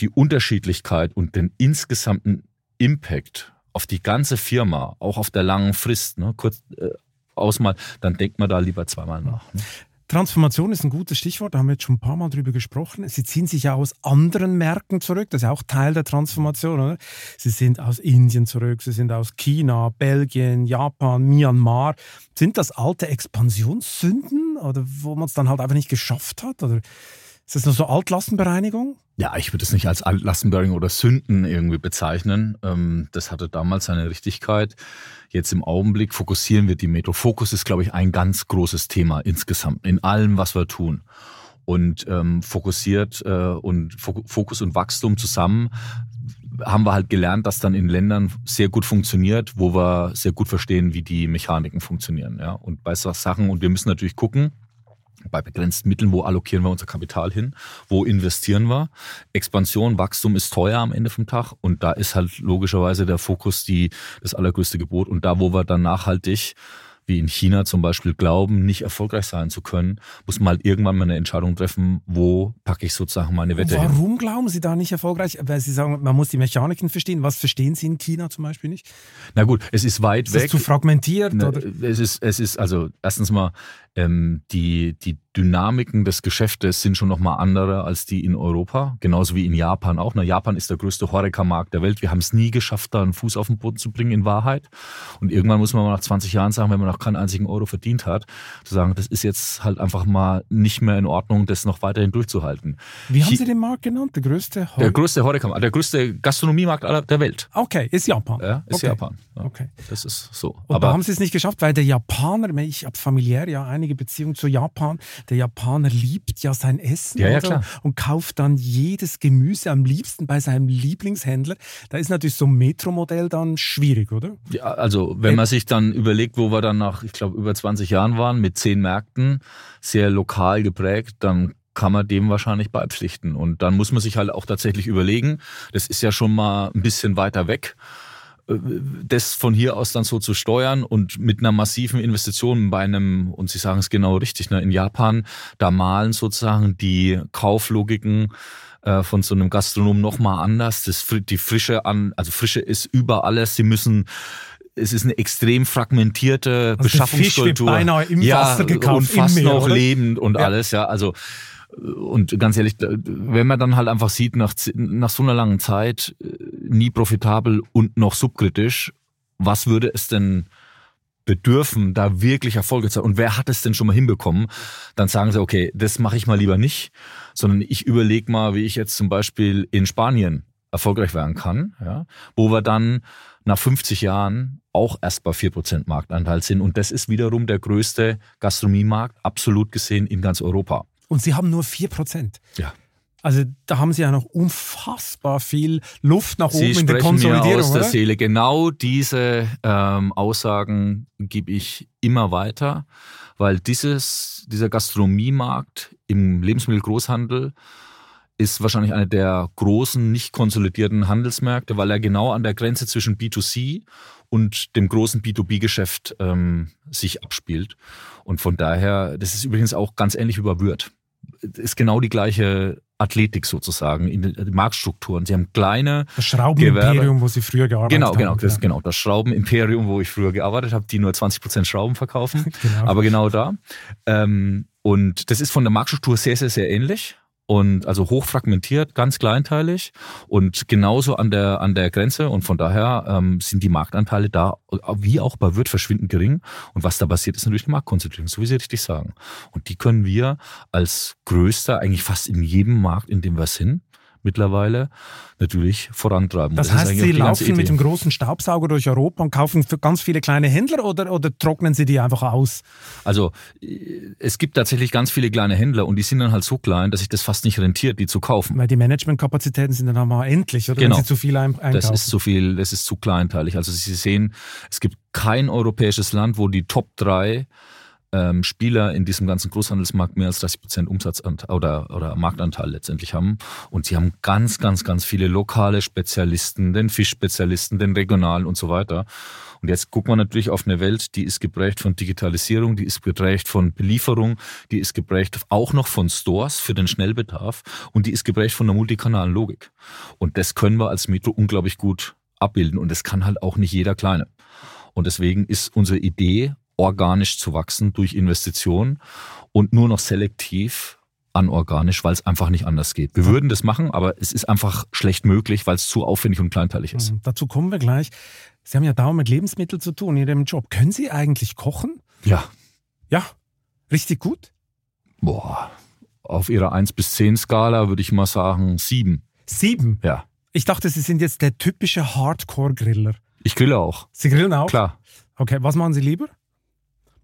die Unterschiedlichkeit und den insgesamten Impact auf die ganze Firma, auch auf der langen Frist, ne, kurz, äh, ausmal, dann denkt man da lieber zweimal nach. Ne? Transformation ist ein gutes Stichwort, da haben wir jetzt schon ein paar Mal drüber gesprochen. Sie ziehen sich ja aus anderen Märkten zurück, das ist ja auch Teil der Transformation, oder? Sie sind aus Indien zurück, Sie sind aus China, Belgien, Japan, Myanmar. Sind das alte Expansionssünden oder wo man es dann halt einfach nicht geschafft hat? Oder ist das nur so Altlastenbereinigung? Ja, ich würde es nicht als Altlastenbereinigung oder Sünden irgendwie bezeichnen. Ähm, das hatte damals seine Richtigkeit. Jetzt im Augenblick fokussieren wir die Metro. Fokus ist, glaube ich, ein ganz großes Thema insgesamt in allem, was wir tun. Und ähm, fokussiert äh, und Fokus und Wachstum zusammen haben wir halt gelernt, dass dann in Ländern sehr gut funktioniert, wo wir sehr gut verstehen, wie die Mechaniken funktionieren. Ja? Und bei Sachen, und wir müssen natürlich gucken, bei begrenzten Mitteln, wo allokieren wir unser Kapital hin, wo investieren wir. Expansion, Wachstum ist teuer am Ende vom Tag und da ist halt logischerweise der Fokus die, das allergrößte Gebot und da, wo wir dann nachhaltig wie in China zum Beispiel glauben, nicht erfolgreich sein zu können, muss man halt irgendwann mal eine Entscheidung treffen, wo packe ich sozusagen meine Wette Warum hin. Warum glauben Sie da nicht erfolgreich? Weil Sie sagen, man muss die Mechaniken verstehen. Was verstehen Sie in China zum Beispiel nicht? Na gut, es ist weit ist weg. Ist zu fragmentiert? Na, oder? Es ist, es ist also erstens mal ähm, die, die Dynamiken des Geschäftes sind schon nochmal andere als die in Europa, genauso wie in Japan auch. Na, Japan ist der größte Horeca-Markt der Welt. Wir haben es nie geschafft, da einen Fuß auf den Boden zu bringen in Wahrheit. Und irgendwann muss man mal nach 20 Jahren sagen, wenn man noch keinen einzigen Euro verdient hat, zu sagen, das ist jetzt halt einfach mal nicht mehr in Ordnung, das noch weiterhin durchzuhalten. Wie haben Sie den Markt genannt? Der größte Hore Der größte Horeca-Markt, der größte Gastronomiemarkt aller der Welt. Okay, ist Japan. Ja, ist okay. Japan. Ja, okay. Das ist so. Und Aber da haben Sie es nicht geschafft, weil der Japaner, ich habe familiär ja einige Beziehungen zu Japan, der Japaner liebt ja sein Essen ja, ja, klar. und kauft dann jedes Gemüse am liebsten bei seinem Lieblingshändler. Da ist natürlich so ein Metro-Modell dann schwierig, oder? Ja, also wenn man sich dann überlegt, wo wir dann nach, ich glaube, über 20 Jahren waren, mit zehn Märkten, sehr lokal geprägt, dann kann man dem wahrscheinlich beipflichten. Und dann muss man sich halt auch tatsächlich überlegen, das ist ja schon mal ein bisschen weiter weg das von hier aus dann so zu steuern und mit einer massiven Investition bei einem, und Sie sagen es genau richtig, ne, in Japan, da malen sozusagen die Kauflogiken äh, von so einem Gastronom nochmal anders. Das, die Frische an, also Frische ist über alles. Sie müssen es ist eine extrem fragmentierte also Beschaffungskultur. beinahe im ja, Wasser gekauft, und fast Meer, noch oder? lebend und ja. alles, ja. Also und ganz ehrlich, wenn man dann halt einfach sieht, nach, nach so einer langen Zeit, äh, nie profitabel und noch subkritisch, was würde es denn bedürfen, da wirklich Erfolge zu haben? Und wer hat es denn schon mal hinbekommen? Dann sagen sie, okay, das mache ich mal lieber nicht, sondern ich überlege mal, wie ich jetzt zum Beispiel in Spanien erfolgreich werden kann, ja, wo wir dann nach 50 Jahren auch erst bei 4% Marktanteil sind. Und das ist wiederum der größte Gastronomiemarkt, absolut gesehen, in ganz Europa. Und Sie haben nur 4%. Ja. Also da haben Sie ja noch unfassbar viel Luft nach Sie oben in der Konsolidierung. Mir aus der oder? Seele. Genau diese ähm, Aussagen gebe ich immer weiter, weil dieses, dieser Gastronomiemarkt im Lebensmittelgroßhandel ist wahrscheinlich einer der großen, nicht konsolidierten Handelsmärkte, weil er genau an der Grenze zwischen B2C und dem großen B2B-Geschäft ähm, sich abspielt. Und von daher, das ist übrigens auch ganz ähnlich wie bei Würth. Ist genau die gleiche Athletik sozusagen in den Marktstrukturen. Sie haben kleine das Schrauben-Imperium, wo Sie früher gearbeitet genau, haben. Genau, das, ja. genau, das Schrauben-Imperium, wo ich früher gearbeitet habe, die nur 20% Schrauben verkaufen. genau. Aber genau da. Ähm, und das ist von der Marktstruktur sehr, sehr, sehr ähnlich und also hochfragmentiert, ganz kleinteilig und genauso an der an der Grenze. Und von daher ähm, sind die Marktanteile da wie auch bei Wirt verschwindend gering. Und was da passiert ist natürlich eine Marktkonzentrierung, so wie Sie richtig sagen. Und die können wir als größter eigentlich fast in jedem Markt, in dem wir sind, mittlerweile natürlich vorantreiben. Das, das heißt, Sie laufen mit dem großen Staubsauger durch Europa und kaufen für ganz viele kleine Händler oder, oder trocknen Sie die einfach aus? Also es gibt tatsächlich ganz viele kleine Händler und die sind dann halt so klein, dass sich das fast nicht rentiert, die zu kaufen. Weil die Managementkapazitäten sind dann mal endlich, oder? Genau. Wenn Sie zu viel einkaufen. Das ist zu viel, das ist zu kleinteilig. Also Sie sehen, es gibt kein europäisches Land, wo die Top 3 ähm, Spieler in diesem ganzen Großhandelsmarkt mehr als 30 Prozent Umsatz oder, oder Marktanteil letztendlich haben. Und sie haben ganz, ganz, ganz viele lokale Spezialisten, den Fischspezialisten, den regionalen und so weiter. Und jetzt guckt man natürlich auf eine Welt, die ist geprägt von Digitalisierung, die ist geprägt von Belieferung, die ist geprägt auch noch von Stores für den Schnellbedarf und die ist geprägt von einer multikanalen Logik. Und das können wir als Metro unglaublich gut abbilden. Und das kann halt auch nicht jeder Kleine. Und deswegen ist unsere Idee, organisch zu wachsen durch Investitionen und nur noch selektiv anorganisch, weil es einfach nicht anders geht. Wir würden das machen, aber es ist einfach schlecht möglich, weil es zu aufwendig und kleinteilig ist. Mhm, dazu kommen wir gleich. Sie haben ja dauernd mit Lebensmitteln zu tun in Ihrem Job. Können Sie eigentlich kochen? Ja. Ja? Richtig gut? Boah, auf Ihrer 1 bis 10 Skala würde ich mal sagen 7. 7? Ja. Ich dachte, Sie sind jetzt der typische Hardcore-Griller. Ich grille auch. Sie grillen auch? Klar. Okay, was machen Sie lieber?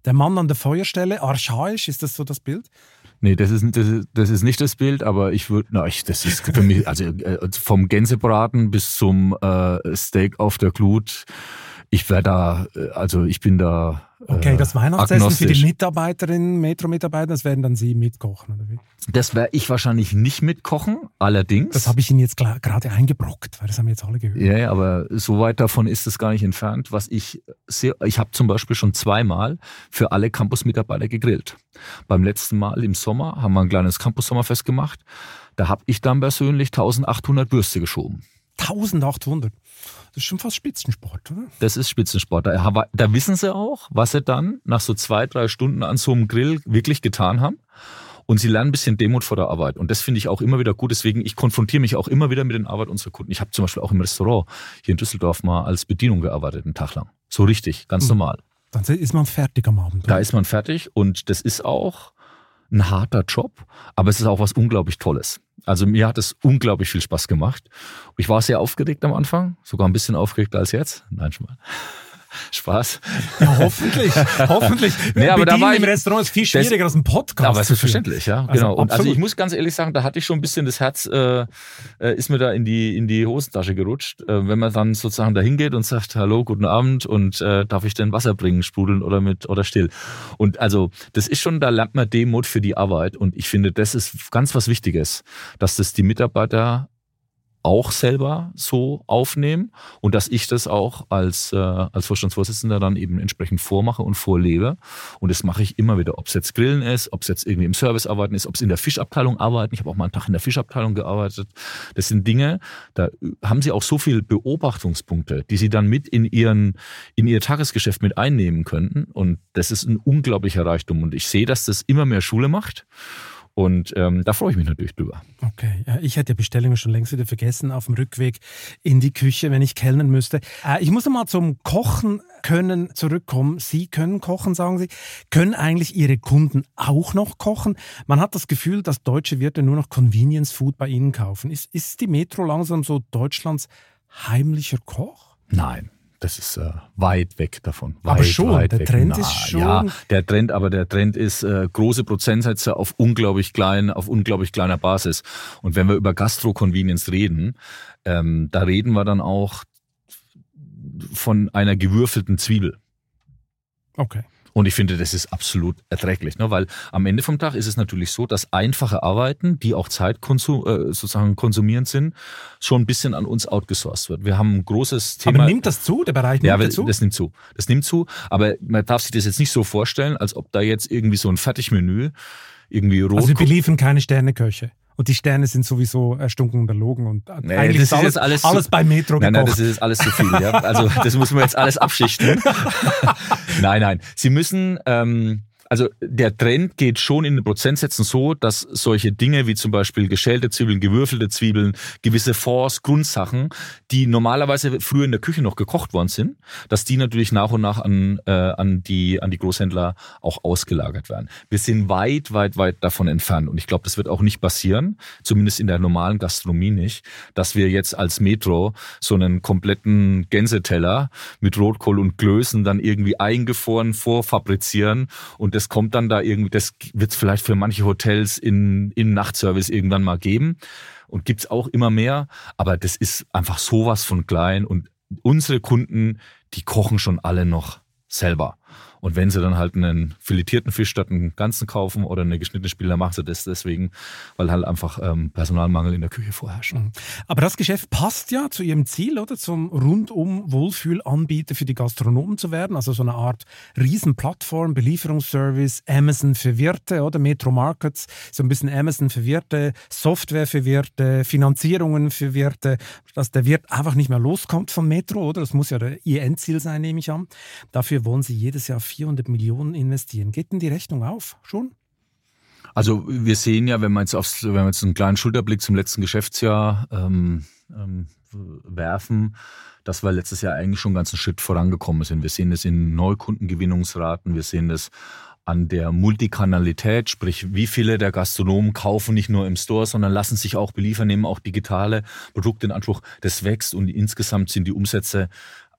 Der Mann an der Feuerstelle, archaisch, ist das so das Bild? Nee, das ist, das das ist nicht das Bild, aber ich würde, na, das ist für mich, also äh, vom Gänsebraten bis zum äh, Steak auf der Glut. Ich wäre da, äh, also ich bin da. Okay, das Weihnachtsessen für die Mitarbeiterinnen, Metro-Mitarbeiter, das werden dann Sie mitkochen, oder wie? Das werde ich wahrscheinlich nicht mitkochen, allerdings. Das habe ich Ihnen jetzt gerade eingebrockt, weil das haben jetzt alle gehört. Ja, aber so weit davon ist es gar nicht entfernt. Was ich sehr, ich habe zum Beispiel schon zweimal für alle Campus-Mitarbeiter gegrillt. Beim letzten Mal im Sommer haben wir ein kleines Campus-Sommerfest gemacht. Da habe ich dann persönlich 1800 Würste geschoben. 1800? Das ist schon fast Spitzensport, oder? Das ist Spitzensport. Da, da wissen sie auch, was sie dann nach so zwei, drei Stunden an so einem Grill wirklich getan haben. Und sie lernen ein bisschen Demut vor der Arbeit. Und das finde ich auch immer wieder gut. Deswegen, ich konfrontiere mich auch immer wieder mit den Arbeit unserer Kunden. Ich habe zum Beispiel auch im Restaurant hier in Düsseldorf mal als Bedienung gearbeitet, einen Tag lang. So richtig, ganz mhm. normal. Dann ist man fertig am Abend. Oder? Da ist man fertig und das ist auch ein harter Job, aber es ist auch was unglaublich Tolles. Also mir hat es unglaublich viel Spaß gemacht. Ich war sehr aufgeregt am Anfang, sogar ein bisschen aufgeregter als jetzt. Nein, schon mal. Spaß. Ja, hoffentlich, hoffentlich. Nee, aber da war ich, im Restaurant ist viel schwieriger als ein Podcast. Aber es ist verständlich, ja, also genau. Und also ich muss ganz ehrlich sagen, da hatte ich schon ein bisschen das Herz, äh, äh, ist mir da in die in die Hosentasche gerutscht, äh, wenn man dann sozusagen da hingeht und sagt, hallo, guten Abend und äh, darf ich denn Wasser bringen, sprudeln oder mit oder still. Und also das ist schon, da lernt man Demut für die Arbeit und ich finde, das ist ganz was Wichtiges, dass das die Mitarbeiter auch selber so aufnehmen und dass ich das auch als, äh, als Vorstandsvorsitzender dann eben entsprechend vormache und vorlebe. Und das mache ich immer wieder, ob es jetzt Grillen ist, ob es jetzt irgendwie im Service arbeiten ist, ob es in der Fischabteilung arbeiten. Ich habe auch mal einen Tag in der Fischabteilung gearbeitet. Das sind Dinge, da haben sie auch so viele Beobachtungspunkte, die sie dann mit in, ihren, in ihr Tagesgeschäft mit einnehmen könnten. Und das ist ein unglaublicher Reichtum. Und ich sehe, dass das immer mehr Schule macht. Und ähm, da freue ich mich natürlich drüber. Okay, ja, ich hätte die Bestellungen schon längst wieder vergessen auf dem Rückweg in die Küche, wenn ich kellnern müsste. Äh, ich muss mal zum Kochen können zurückkommen. Sie können kochen, sagen Sie. Können eigentlich Ihre Kunden auch noch kochen? Man hat das Gefühl, dass deutsche Wirte nur noch Convenience Food bei Ihnen kaufen. Ist, ist die Metro langsam so Deutschlands heimlicher Koch? Nein, das ist äh, weit weg davon. Weit, aber schon, der weg. Trend Na, ist schon. Ja, der Trend, aber der Trend ist äh, große Prozentsätze auf unglaublich klein, auf unglaublich kleiner Basis. Und wenn wir über Gastro-Convenience reden, ähm, da reden wir dann auch von einer gewürfelten Zwiebel. Okay. Und ich finde, das ist absolut erträglich, ne? weil am Ende vom Tag ist es natürlich so, dass einfache Arbeiten, die auch Zeit konsum, äh, sozusagen konsumierend sind, schon ein bisschen an uns outgesourced wird. Wir haben ein großes Thema. Aber nimmt das zu? Der Bereich nimmt ja, das zu? das nimmt zu. Das nimmt zu. Aber man darf sich das jetzt nicht so vorstellen, als ob da jetzt irgendwie so ein Fertigmenü irgendwie rot. Also wir beliefern keine Sterneköche. Und die Sterne sind sowieso erstunken und erlogen und nee, eigentlich ist alles, alles, alles bei Metro Nein, nein, das ist alles zu viel. Ja? Also das muss man jetzt alles abschichten. nein, nein. Sie müssen ähm, also der Trend geht schon in den Prozentsätzen so, dass solche Dinge wie zum Beispiel geschälte Zwiebeln, gewürfelte Zwiebeln, gewisse Fonds, Grundsachen, die normalerweise früher in der Küche noch gekocht worden sind, dass die natürlich nach und nach an, äh, an, die, an die Großhändler auch ausgelagert werden. Wir sind weit, weit, weit davon entfernt und ich glaube, das wird auch nicht passieren, zumindest in der normalen Gastronomie nicht, dass wir jetzt als Metro so einen kompletten Gänseteller mit Rotkohl und Klößen dann irgendwie eingefroren vorfabrizieren und das das kommt dann da irgendwie, das wird es vielleicht für manche Hotels in, in Nachtservice irgendwann mal geben und gibt es auch immer mehr, aber das ist einfach sowas von klein und unsere Kunden, die kochen schon alle noch selber. Und wenn sie dann halt einen filetierten Fisch statt einen ganzen kaufen oder eine geschnittene Spieler, machen sie das deswegen, weil halt einfach ähm, Personalmangel in der Küche vorherrscht. Mhm. Aber das Geschäft passt ja zu Ihrem Ziel, oder? Zum rundum Wohlfühlanbieter für die Gastronomen zu werden. Also so eine Art Riesenplattform, Belieferungsservice, Amazon für Wirte, oder? Metro Markets, so ein bisschen Amazon für Wirte, Software für Wirte, Finanzierungen für Wirte, dass der Wirt einfach nicht mehr loskommt von Metro, oder? Das muss ja Ihr Endziel sein, nehme ich an. Dafür wollen Sie jedes Jahr 400 Millionen investieren. Geht denn die Rechnung auf schon? Also wir sehen ja, wenn wir jetzt, aufs, wenn wir jetzt einen kleinen Schulterblick zum letzten Geschäftsjahr ähm, ähm, werfen, dass wir letztes Jahr eigentlich schon einen ganzen Schritt vorangekommen sind. Wir sehen das in Neukundengewinnungsraten, wir sehen das an der Multikanalität, sprich wie viele der Gastronomen kaufen nicht nur im Store, sondern lassen sich auch beliefern, nehmen auch digitale Produkte in Anspruch. Das wächst und insgesamt sind die Umsätze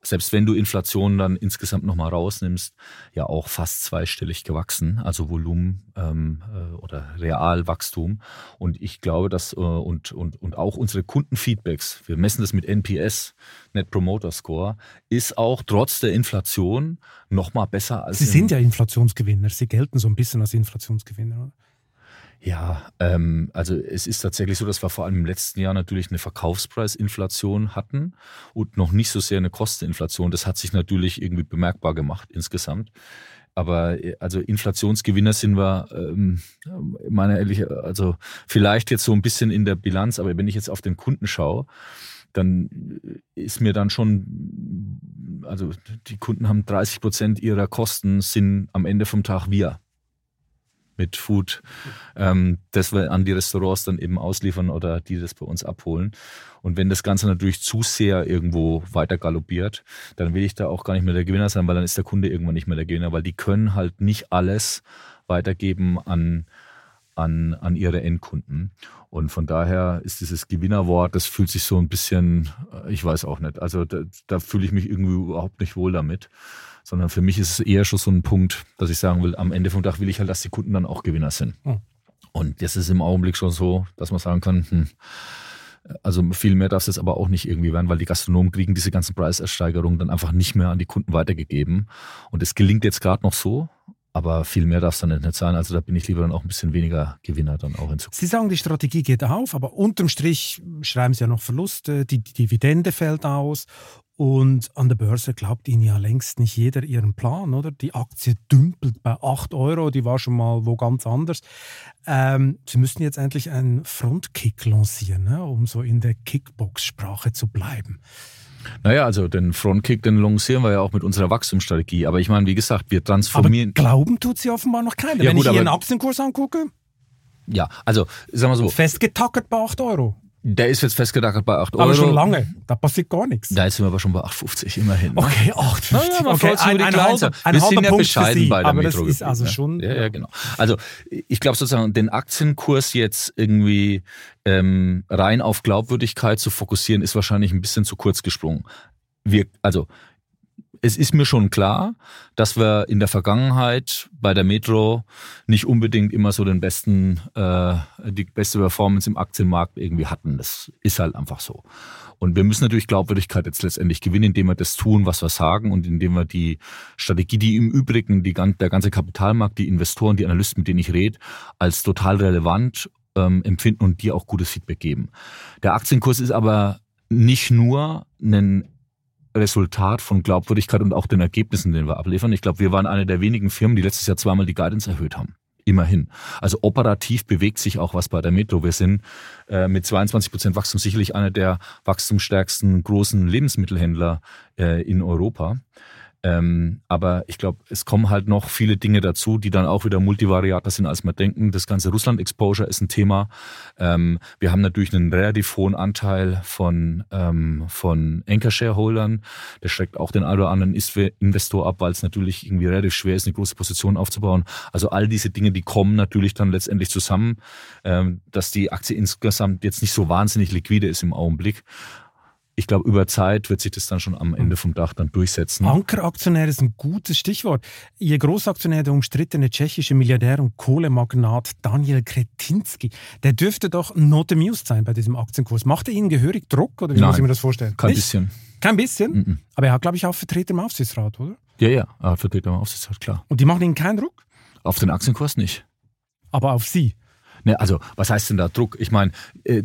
selbst wenn du Inflation dann insgesamt nochmal rausnimmst, ja auch fast zweistellig gewachsen, also Volumen ähm, äh, oder Realwachstum. Und ich glaube, dass äh, und, und, und auch unsere Kundenfeedbacks, wir messen das mit NPS, Net Promoter Score, ist auch trotz der Inflation nochmal besser als. Sie sind ja Inflationsgewinner, Sie gelten so ein bisschen als Inflationsgewinner, oder? Ja, ähm, also es ist tatsächlich so, dass wir vor allem im letzten Jahr natürlich eine Verkaufspreisinflation hatten und noch nicht so sehr eine Kosteninflation. Das hat sich natürlich irgendwie bemerkbar gemacht insgesamt. Aber äh, also Inflationsgewinner sind wir, ähm, meine ehrlich, also vielleicht jetzt so ein bisschen in der Bilanz, aber wenn ich jetzt auf den Kunden schaue, dann ist mir dann schon, also die Kunden haben 30 Prozent ihrer Kosten sind am Ende vom Tag wir mit Food, ähm, das wir an die Restaurants dann eben ausliefern oder die das bei uns abholen. Und wenn das Ganze natürlich zu sehr irgendwo weiter galoppiert, dann will ich da auch gar nicht mehr der Gewinner sein, weil dann ist der Kunde irgendwann nicht mehr der Gewinner, weil die können halt nicht alles weitergeben an, an, an ihre Endkunden. Und von daher ist dieses Gewinnerwort, das fühlt sich so ein bisschen, äh, ich weiß auch nicht, also da, da fühle ich mich irgendwie überhaupt nicht wohl damit sondern für mich ist es eher schon so ein Punkt, dass ich sagen will, am Ende vom Tag will ich halt, dass die Kunden dann auch Gewinner sind. Mhm. Und das ist im Augenblick schon so, dass man sagen kann, hm, also viel mehr darf es jetzt aber auch nicht irgendwie werden, weil die Gastronomen kriegen diese ganzen Preisersteigerungen dann einfach nicht mehr an die Kunden weitergegeben. Und es gelingt jetzt gerade noch so, aber viel mehr darf es dann nicht sein. Also da bin ich lieber dann auch ein bisschen weniger Gewinner dann auch in Zukunft. Sie sagen, die Strategie geht auf, aber unterm Strich schreiben Sie ja noch Verluste, die Dividende fällt aus und an der Börse glaubt Ihnen ja längst nicht jeder Ihren Plan, oder? Die Aktie dümpelt bei 8 Euro, die war schon mal wo ganz anders. Ähm, Sie müssten jetzt endlich einen Frontkick lancieren, ne? um so in der Kickbox-Sprache zu bleiben. Naja, also den Frontkick, den lancieren wir ja auch mit unserer Wachstumsstrategie. Aber ich meine, wie gesagt, wir transformieren. Aber glauben tut sie offenbar noch keiner. Ja, Wenn gut, ich Ihren Aktienkurs angucke. Ja, also sagen wir so. Festgetackert bei 8 Euro. Der ist jetzt festgedacht bei 8 Euro. Aber schon lange. Da passiert gar nichts. Da sind wir aber schon bei 8,50 immerhin. Ne? Okay, 8,50. Naja, man okay, ein, ein, halber, ein wir sind ja Punkt bescheiden bei der aber Metro. Das ist also schon. Ja, ja, genau. Also ich glaube sozusagen, den Aktienkurs jetzt irgendwie ähm, rein auf Glaubwürdigkeit zu fokussieren, ist wahrscheinlich ein bisschen zu kurz gesprungen. Wir, also es ist mir schon klar, dass wir in der Vergangenheit bei der Metro nicht unbedingt immer so den besten, äh, die beste Performance im Aktienmarkt irgendwie hatten. Das ist halt einfach so. Und wir müssen natürlich Glaubwürdigkeit jetzt letztendlich gewinnen, indem wir das tun, was wir sagen und indem wir die Strategie, die im Übrigen die, der ganze Kapitalmarkt, die Investoren, die Analysten, mit denen ich rede, als total relevant ähm, empfinden und die auch gutes Feedback geben. Der Aktienkurs ist aber nicht nur ein Resultat von Glaubwürdigkeit und auch den Ergebnissen, den wir abliefern. Ich glaube, wir waren eine der wenigen Firmen, die letztes Jahr zweimal die Guidance erhöht haben. Immerhin. Also operativ bewegt sich auch was bei der Metro. Wir sind äh, mit 22 Prozent Wachstum sicherlich einer der wachstumsstärksten großen Lebensmittelhändler äh, in Europa. Ähm, aber ich glaube, es kommen halt noch viele Dinge dazu, die dann auch wieder multivariater sind, als wir denken. Das ganze Russland-Exposure ist ein Thema. Ähm, wir haben natürlich einen relativ hohen Anteil von, ähm, von Anchor-Shareholdern. Das schreckt auch den einen oder anderen Investor ab, weil es natürlich irgendwie relativ schwer ist, eine große Position aufzubauen. Also all diese Dinge, die kommen natürlich dann letztendlich zusammen, ähm, dass die Aktie insgesamt jetzt nicht so wahnsinnig liquide ist im Augenblick ich glaube, über Zeit wird sich das dann schon am Ende vom Dach dann durchsetzen. Ankeraktionär ist ein gutes Stichwort. Ihr Großaktionär, der umstrittene tschechische Milliardär und Kohlemagnat Daniel Kretinsky, der dürfte doch not amused sein bei diesem Aktienkurs. Macht er Ihnen gehörig Druck oder wie Nein, muss ich mir das vorstellen? Kein Nicht? bisschen. Kein bisschen? Mm -mm. Aber er hat, glaube ich, auch Vertreter im Aufsichtsrat, oder? Ja, ja, er hat Vertreter im Aufsichtsrat, klar. Und die machen Ihnen keinen Druck? Auf den Aktienkurs nicht. Aber auf Sie? Ne, also, was heißt denn da Druck? Ich meine, äh,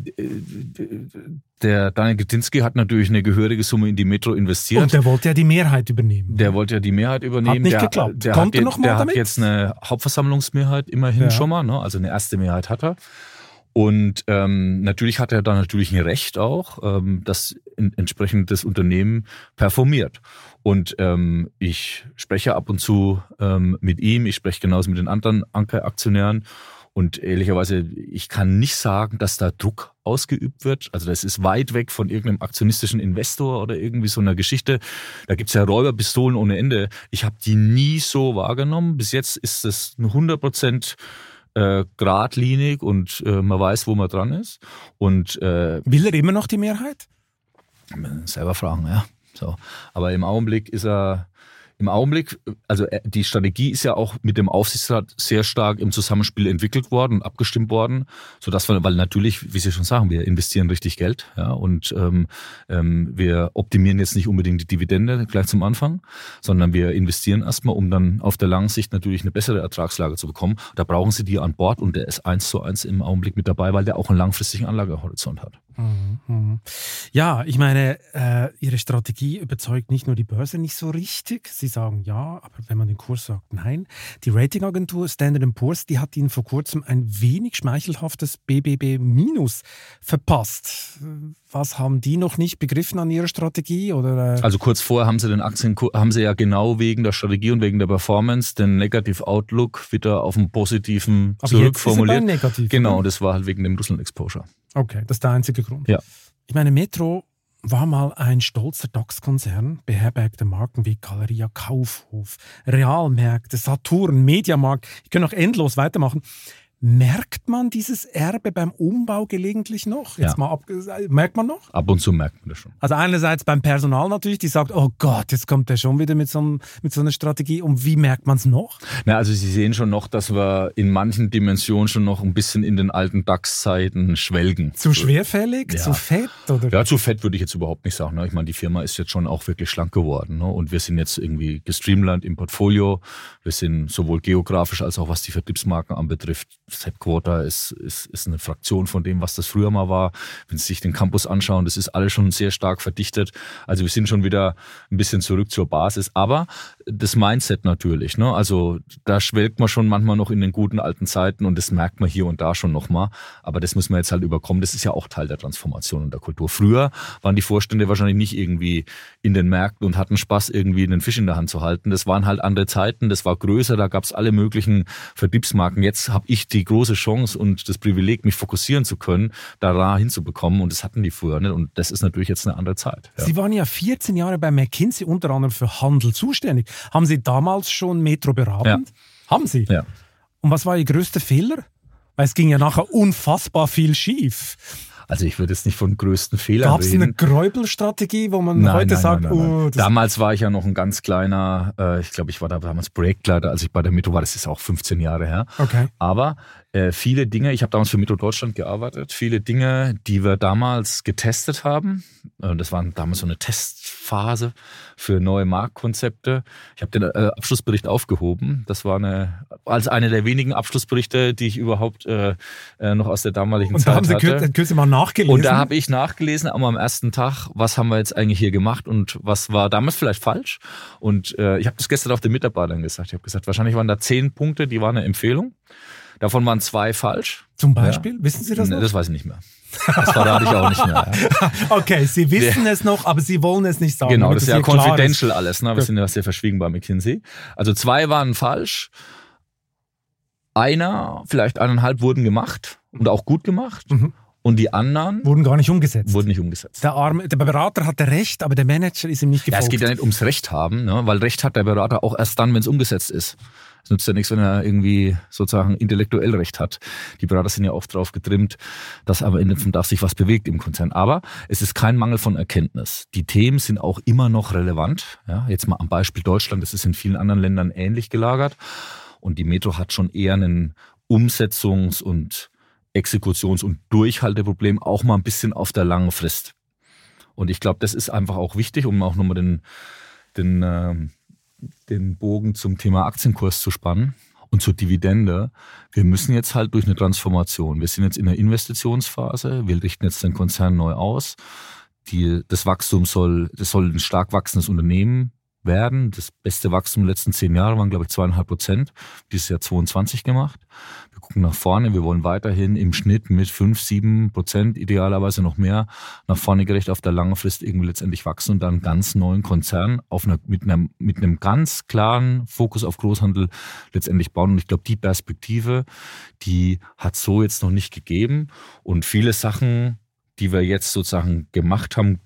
der Daniel Gitinsky hat natürlich eine gehörige Summe in die Metro investiert. Und der wollte ja die Mehrheit übernehmen. Der wollte ja die Mehrheit übernehmen. Hat nicht der, geklappt. Der, Konnte hat, noch mal der damit? hat jetzt eine Hauptversammlungsmehrheit immerhin ja. schon mal, ne? also eine erste Mehrheit hat er. Und ähm, natürlich hat er da natürlich ein Recht auch, ähm, dass entsprechend das Unternehmen performiert. Und ähm, ich spreche ab und zu ähm, mit ihm, ich spreche genauso mit den anderen Ankeraktionären. Und ehrlicherweise, ich kann nicht sagen, dass da Druck ausgeübt wird. Also das ist weit weg von irgendeinem aktionistischen Investor oder irgendwie so einer Geschichte. Da gibt's ja Räuberpistolen ohne Ende. Ich habe die nie so wahrgenommen. Bis jetzt ist das 100 Prozent äh, geradlinig und äh, man weiß, wo man dran ist. Und äh, will er immer noch die Mehrheit? Selber fragen, ja. So. Aber im Augenblick ist er im Augenblick, also äh, die Strategie ist ja auch mit dem Aufsichtsrat sehr stark im Zusammenspiel entwickelt worden und abgestimmt worden, so dass wir, weil natürlich, wie Sie schon sagen, wir investieren richtig Geld, ja, und ähm, ähm, wir optimieren jetzt nicht unbedingt die Dividende gleich zum Anfang, sondern wir investieren erstmal, um dann auf der langen Sicht natürlich eine bessere Ertragslage zu bekommen. Da brauchen Sie die an Bord und der ist eins zu eins im Augenblick mit dabei, weil der auch einen langfristigen Anlagehorizont hat. Mhm, mhm. Ja, ich meine, äh, Ihre Strategie überzeugt nicht nur die Börse nicht so richtig. Sie sagen ja, aber wenn man den Kurs sagt, nein. Die Ratingagentur Standard Poor's, die hat Ihnen vor kurzem ein wenig schmeichelhaftes BBB- verpasst. Was haben die noch nicht begriffen an ihrer Strategie? Oder, äh? Also kurz vorher haben sie den Aktien haben sie ja genau wegen der Strategie und wegen der Performance den Negative Outlook wieder auf einen positiven aber zurückformuliert. Jetzt ist negativ, genau, oder? das war halt wegen dem Russland Exposure. Okay, das ist der einzige Grund. Ja. Ich meine, Metro war mal ein stolzer DAX-Konzern, beherbergte Marken wie Galeria Kaufhof, Realmärkte, Saturn, Mediamarkt. Ich kann noch endlos weitermachen. Merkt man dieses Erbe beim Umbau gelegentlich noch? Jetzt ja. mal ab, merkt man noch? Ab und zu merkt man das schon. Also einerseits beim Personal natürlich, die sagt, oh Gott, jetzt kommt der schon wieder mit so, einem, mit so einer Strategie. Und wie merkt man es noch? Na, also Sie sehen schon noch, dass wir in manchen Dimensionen schon noch ein bisschen in den alten DAX-Zeiten schwelgen. Zu schwerfällig? Ja. Zu fett? Oder? Ja, zu fett würde ich jetzt überhaupt nicht sagen. Ne? Ich meine, die Firma ist jetzt schon auch wirklich schlank geworden. Ne? Und wir sind jetzt irgendwie gestreamlined im Portfolio. Wir sind sowohl geografisch als auch was die Vertriebsmarken anbetrifft das Headquarter ist, ist, ist eine Fraktion von dem, was das früher mal war. Wenn Sie sich den Campus anschauen, das ist alles schon sehr stark verdichtet. Also wir sind schon wieder ein bisschen zurück zur Basis. Aber das Mindset natürlich. Ne? Also da schwelgt man schon manchmal noch in den guten alten Zeiten und das merkt man hier und da schon nochmal. Aber das müssen wir jetzt halt überkommen. Das ist ja auch Teil der Transformation und der Kultur. Früher waren die Vorstände wahrscheinlich nicht irgendwie in den Märkten und hatten Spaß, irgendwie einen Fisch in der Hand zu halten. Das waren halt andere Zeiten, das war größer, da gab es alle möglichen Vertriebsmarken. Jetzt habe ich die große Chance und das Privileg, mich fokussieren zu können, da hinzubekommen. Und das hatten die früher nicht. Und das ist natürlich jetzt eine andere Zeit. Ja. Sie waren ja 14 Jahre bei McKinsey unter anderem für Handel zuständig. Haben Sie damals schon Metro beraten? Ja. Haben Sie? Ja. Und was war Ihr größter Fehler? Weil es ging ja nachher unfassbar viel schief. Also ich würde jetzt nicht von größten Fehlern Gab's reden. Gab es eine Gräubelstrategie, wo man nein, heute nein, sagt, nein, oh, damals war ich ja noch ein ganz kleiner, äh, ich glaube, ich war da damals Projektleiter, als ich bei der Metro war. Das ist auch 15 Jahre her. Okay. Aber äh, viele Dinge, ich habe damals für Metro Deutschland gearbeitet, viele Dinge, die wir damals getestet haben, äh, das war damals so eine Testphase für neue Marktkonzepte. Ich habe den äh, Abschlussbericht aufgehoben. Das war eine, als eine der wenigen Abschlussberichte, die ich überhaupt äh, äh noch aus der damaligen Und Zeit hatte. Und da haben Sie kürzlich mal nachgelesen? Und da habe ich nachgelesen, aber am ersten Tag, was haben wir jetzt eigentlich hier gemacht und was war damals vielleicht falsch? Und äh, ich habe das gestern auf den Mitarbeitern gesagt. Ich habe gesagt, wahrscheinlich waren da zehn Punkte, die waren eine Empfehlung. Davon waren zwei falsch. Zum Beispiel? Ja. Wissen Sie das noch? Das weiß ich nicht mehr. Das verrate ich auch nicht mehr. Ja. okay, Sie wissen es noch, aber Sie wollen es nicht sagen. Genau, das ist ja confidential alles. Ne? Wir sind ja sehr verschwiegen bei McKinsey. Also zwei waren falsch. Einer, vielleicht eineinhalb wurden gemacht und auch gut gemacht. Mhm. Und die anderen wurden gar nicht umgesetzt. Wurden nicht umgesetzt. Der, Arme, der Berater hatte Recht, aber der Manager ist ihm nicht gefolgt. Ja, es geht ja nicht ums Recht haben, ne? weil Recht hat der Berater auch erst dann, wenn es umgesetzt ist. Es nützt ja nichts, wenn er irgendwie sozusagen intellektuell recht hat. Die Berater sind ja oft darauf getrimmt, dass aber in vom Dach sich was bewegt im Konzern. Aber es ist kein Mangel von Erkenntnis. Die Themen sind auch immer noch relevant. Ja, jetzt mal am Beispiel Deutschland, das ist in vielen anderen Ländern ähnlich gelagert. Und die Metro hat schon eher einen Umsetzungs- und Exekutions- und Durchhalteproblem auch mal ein bisschen auf der langen Frist. Und ich glaube, das ist einfach auch wichtig, um auch nochmal den, den ähm, den Bogen zum Thema Aktienkurs zu spannen und zur Dividende. Wir müssen jetzt halt durch eine Transformation. Wir sind jetzt in der Investitionsphase. Wir richten jetzt den Konzern neu aus. Die, das Wachstum soll, das soll ein stark wachsendes Unternehmen werden. Das beste Wachstum den letzten zehn Jahren waren, glaube ich, zweieinhalb Prozent. Dieses Jahr 22 gemacht. Wir gucken nach vorne. Wir wollen weiterhin im Schnitt mit fünf, sieben Prozent, idealerweise noch mehr, nach vorne gerecht auf der langen Frist irgendwie letztendlich wachsen und dann einen ganz neuen Konzern auf einer, mit, einem, mit einem ganz klaren Fokus auf Großhandel letztendlich bauen. Und ich glaube, die Perspektive, die hat so jetzt noch nicht gegeben. Und viele Sachen, die wir jetzt sozusagen gemacht haben,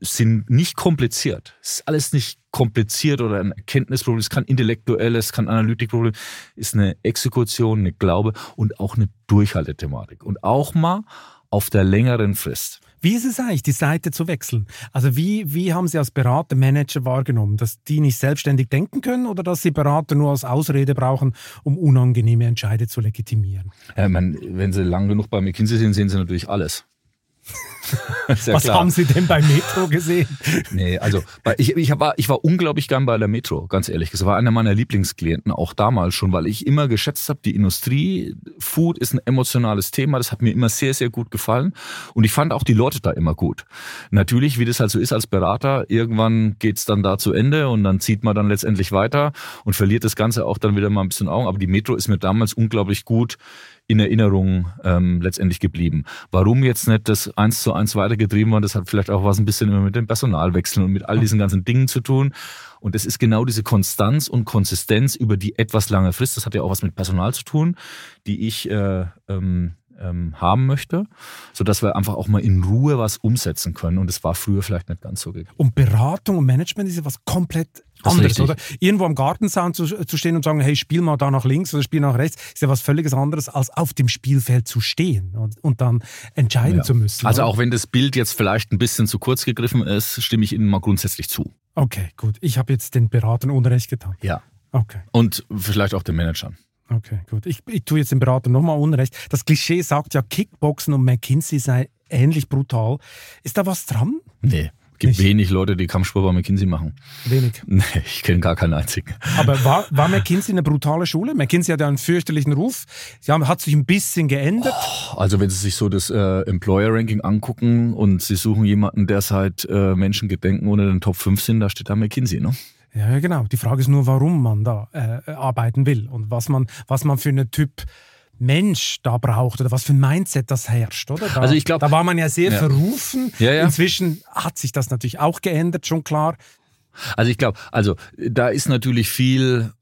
sind nicht kompliziert. Es ist alles nicht kompliziert oder ein Erkenntnisproblem. Es kann intellektuelles, kann Analytikproblem. Ist eine Exekution, eine Glaube und auch eine Durchhaltethematik. Und auch mal auf der längeren Frist. Wie ist es eigentlich, die Seite zu wechseln? Also wie, wie haben Sie als Berater, Manager wahrgenommen, dass die nicht selbstständig denken können oder dass Sie Berater nur als Ausrede brauchen, um unangenehme Entscheide zu legitimieren? Ja, man, wenn Sie lang genug bei McKinsey sind, sehen Sie natürlich alles. Was klar. haben Sie denn bei Metro gesehen? nee, also ich, ich, war, ich war unglaublich gern bei der Metro, ganz ehrlich. Das war einer meiner Lieblingsklienten, auch damals schon, weil ich immer geschätzt habe, die Industrie, Food ist ein emotionales Thema, das hat mir immer sehr, sehr gut gefallen. Und ich fand auch die Leute da immer gut. Natürlich, wie das halt so ist als Berater, irgendwann geht's dann da zu Ende und dann zieht man dann letztendlich weiter und verliert das Ganze auch dann wieder mal ein bisschen Augen. Aber die Metro ist mir damals unglaublich gut in Erinnerung ähm, letztendlich geblieben. Warum jetzt nicht das eins zu eins weitergetrieben worden, das hat vielleicht auch was ein bisschen immer mit dem Personalwechseln und mit all diesen ganzen Dingen zu tun. Und es ist genau diese Konstanz und Konsistenz über die etwas lange Frist, das hat ja auch was mit Personal zu tun, die ich äh, ähm, ähm, haben möchte, sodass wir einfach auch mal in Ruhe was umsetzen können. Und das war früher vielleicht nicht ganz so gegeben. Und Beratung und Management ist ja was komplett anderes, oder? Irgendwo am Gartenzaun zu, zu stehen und sagen, hey, spiel mal da nach links oder spiel nach rechts, ist ja was völliges anderes, als auf dem Spielfeld zu stehen und, und dann entscheiden ja. zu müssen. Also oder? auch wenn das Bild jetzt vielleicht ein bisschen zu kurz gegriffen ist, stimme ich Ihnen mal grundsätzlich zu. Okay, gut. Ich habe jetzt den Beratern Unrecht getan. Ja. Okay. Und vielleicht auch den Managern. Okay, gut. Ich, ich tue jetzt dem Berater nochmal Unrecht. Das Klischee sagt ja, Kickboxen und McKinsey sei ähnlich brutal. Ist da was dran? Nee. Es gibt Nicht. wenig Leute, die Kampfsport bei McKinsey machen. Wenig. Nee, ich kenne gar keinen einzigen. Aber war, war McKinsey eine brutale Schule? McKinsey hat ja einen fürchterlichen Ruf. Sie haben, hat sich ein bisschen geändert. Oh, also wenn Sie sich so das äh, Employer-Ranking angucken und Sie suchen jemanden, der seit äh, Menschengedenken unter den Top 5 sind, da steht da McKinsey, ne? Ja, genau. Die Frage ist nur, warum man da äh, arbeiten will und was man, was man für einen Typ Mensch da braucht oder was für ein Mindset das herrscht, oder? Da, also ich glaube, da war man ja sehr ja. verrufen. Ja, ja. Inzwischen hat sich das natürlich auch geändert, schon klar. Also ich glaube, also da ist natürlich viel,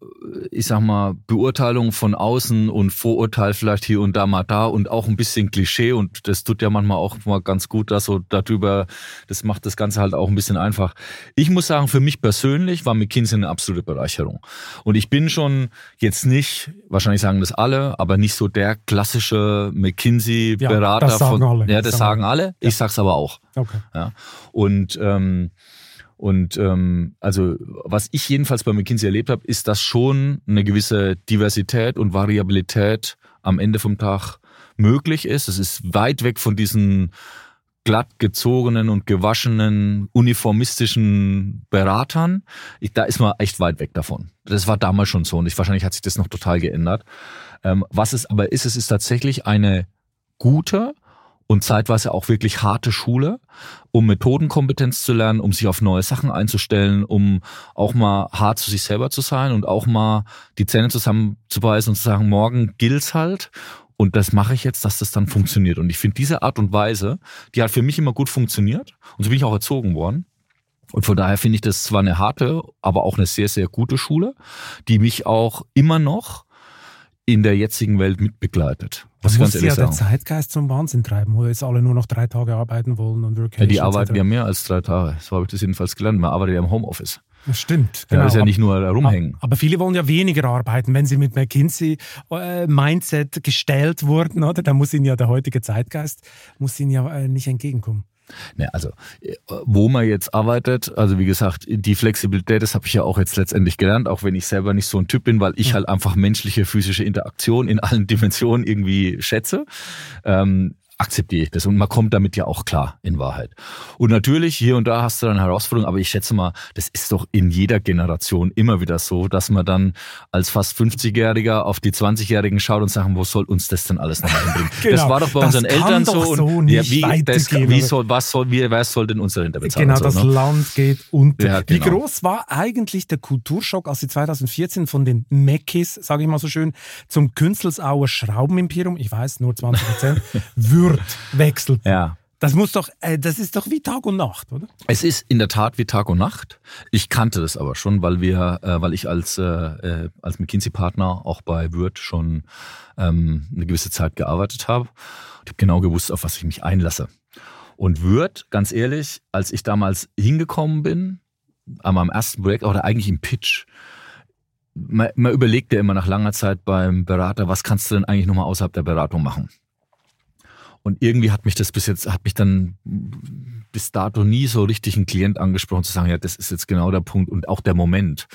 ich sag mal, Beurteilung von außen und Vorurteil vielleicht hier und da mal da und auch ein bisschen Klischee und das tut ja manchmal auch mal ganz gut, dass so darüber, das macht das Ganze halt auch ein bisschen einfach. Ich muss sagen, für mich persönlich war McKinsey eine absolute Bereicherung. Und ich bin schon jetzt nicht, wahrscheinlich sagen das alle, aber nicht so der klassische McKinsey-Berater ja, von. Alle. Ja, das, sagen alle. Ich sag's aber auch. Okay. Ja. Und ähm, und ähm, also was ich jedenfalls bei McKinsey erlebt habe, ist, dass schon eine gewisse Diversität und Variabilität am Ende vom Tag möglich ist. Es ist weit weg von diesen glatt gezogenen und gewaschenen uniformistischen Beratern. Ich, da ist man echt weit weg davon. Das war damals schon so und ich, wahrscheinlich hat sich das noch total geändert. Ähm, was es aber ist, es ist tatsächlich eine gute und zeitweise auch wirklich harte Schule, um Methodenkompetenz zu lernen, um sich auf neue Sachen einzustellen, um auch mal hart zu sich selber zu sein und auch mal die Zähne zusammenzubeißen und zu sagen, morgen gilt's halt. Und das mache ich jetzt, dass das dann funktioniert. Und ich finde diese Art und Weise, die hat für mich immer gut funktioniert. Und so bin ich auch erzogen worden. Und von daher finde ich das zwar eine harte, aber auch eine sehr, sehr gute Schule, die mich auch immer noch in der jetzigen Welt mitbegleitet. Was muss ja der Zeitgeist zum Wahnsinn treiben, wo jetzt alle nur noch drei Tage arbeiten wollen und Vacation, ja, Die arbeiten ja mehr als drei Tage. So habe ich das jedenfalls gelernt. Man arbeitet ja im Homeoffice. Das stimmt. Genau. Ja, ist ja nicht nur rumhängen. Aber viele wollen ja weniger arbeiten, wenn sie mit McKinsey äh, Mindset gestellt wurden, oder? Da muss ihnen ja der heutige Zeitgeist muss ihnen ja äh, nicht entgegenkommen. Ne, also wo man jetzt arbeitet, also wie gesagt, die Flexibilität, das habe ich ja auch jetzt letztendlich gelernt, auch wenn ich selber nicht so ein Typ bin, weil ich halt einfach menschliche, physische Interaktion in allen Dimensionen irgendwie schätze. Ähm, akzeptiere ich das und man kommt damit ja auch klar in Wahrheit. Und natürlich hier und da hast du dann Herausforderungen, aber ich schätze mal, das ist doch in jeder Generation immer wieder so, dass man dann als fast 50-Jähriger auf die 20-Jährigen schaut und sagt, wo soll uns das denn alles noch einbringen? genau, das war doch bei unseren Eltern so. Und so ja, wie, das, wie soll, was soll, wie, wer soll denn unsere Rente bezahlen? Genau, so, das ne? Land geht unter. Ja, genau. Wie groß war eigentlich der Kulturschock, als sie 2014 von den Meckis, sage ich mal so schön, zum Künzelsauer Schraubenimperium, ich weiß, nur 20 Prozent, Würth wechselt. Ja. Das muss doch, äh, das ist doch wie Tag und Nacht, oder? Es ist in der Tat wie Tag und Nacht. Ich kannte das aber schon, weil wir, äh, weil ich als äh, äh als McKinsey-Partner auch bei Würth schon ähm, eine gewisse Zeit gearbeitet habe. Ich habe genau gewusst, auf was ich mich einlasse. Und Würth, ganz ehrlich, als ich damals hingekommen bin, an meinem ersten Projekt oder eigentlich im Pitch, man, man überlegt ja immer nach langer Zeit beim Berater, was kannst du denn eigentlich nochmal außerhalb der Beratung machen? Und irgendwie hat mich das bis jetzt, hat mich dann bis dato nie so richtig ein Klient angesprochen, zu sagen, ja, das ist jetzt genau der Punkt und auch der Moment,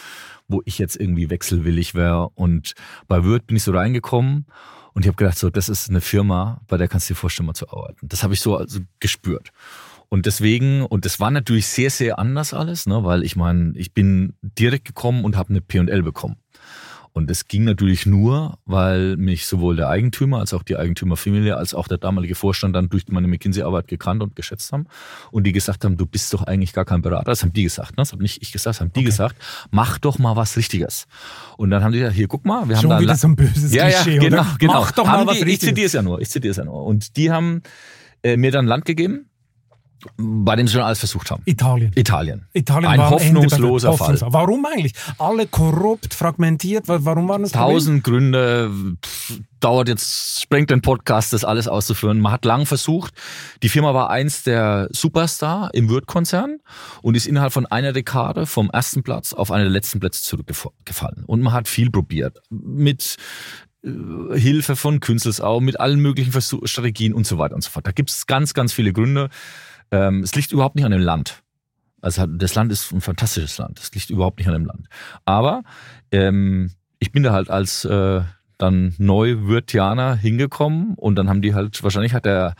wo ich jetzt irgendwie wechselwillig wäre. Und bei Word bin ich so reingekommen und ich habe gedacht, so, das ist eine Firma, bei der kannst du dir vorstellen, mal zu arbeiten. Das habe ich so also gespürt. Und deswegen, und das war natürlich sehr, sehr anders alles, ne, weil ich meine, ich bin direkt gekommen und habe eine P&L bekommen. Und das ging natürlich nur, weil mich sowohl der Eigentümer als auch die Eigentümerfamilie als auch der damalige Vorstand dann durch meine McKinsey-Arbeit gekannt und geschätzt haben. Und die gesagt haben, du bist doch eigentlich gar kein Berater. Das haben die gesagt. Ne? Das habe nicht ich gesagt, das haben die okay. gesagt. Mach doch mal was Richtiges. Und dann haben die gesagt, hier, guck mal. Wir Schon haben wieder so ein böses ja, Klischee, ja, genau, oder? genau. Mach doch haben mal was die, Ich Richtiges. zitiere es ja nur. Ich zitiere es ja nur. Und die haben äh, mir dann Land gegeben bei dem sie schon alles versucht haben. Italien. Italien. Italien Ein war Ende hoffnungsloser bei- Fall. Warum eigentlich? Alle korrupt, fragmentiert. Wa- Warum waren das Problem? Tausend Gründe, pff, dauert jetzt, sprengt den Podcast, das alles auszuführen. Man hat lang versucht. Die Firma war eins der Superstar im Würth-Konzern und ist innerhalb von einer Dekade vom ersten Platz auf einen der letzten Plätze zurückgefallen. Und man hat viel probiert. Mit äh, Hilfe von Künstlersau, mit allen möglichen Versuch Strategien und so weiter und so fort. Da gibt es ganz, ganz viele Gründe. Ähm, es liegt überhaupt nicht an dem Land. Also das Land ist ein fantastisches Land. Es liegt überhaupt nicht an dem Land. Aber ähm, ich bin da halt als äh, dann Neu-Würtianer hingekommen und dann haben die halt, wahrscheinlich hat der,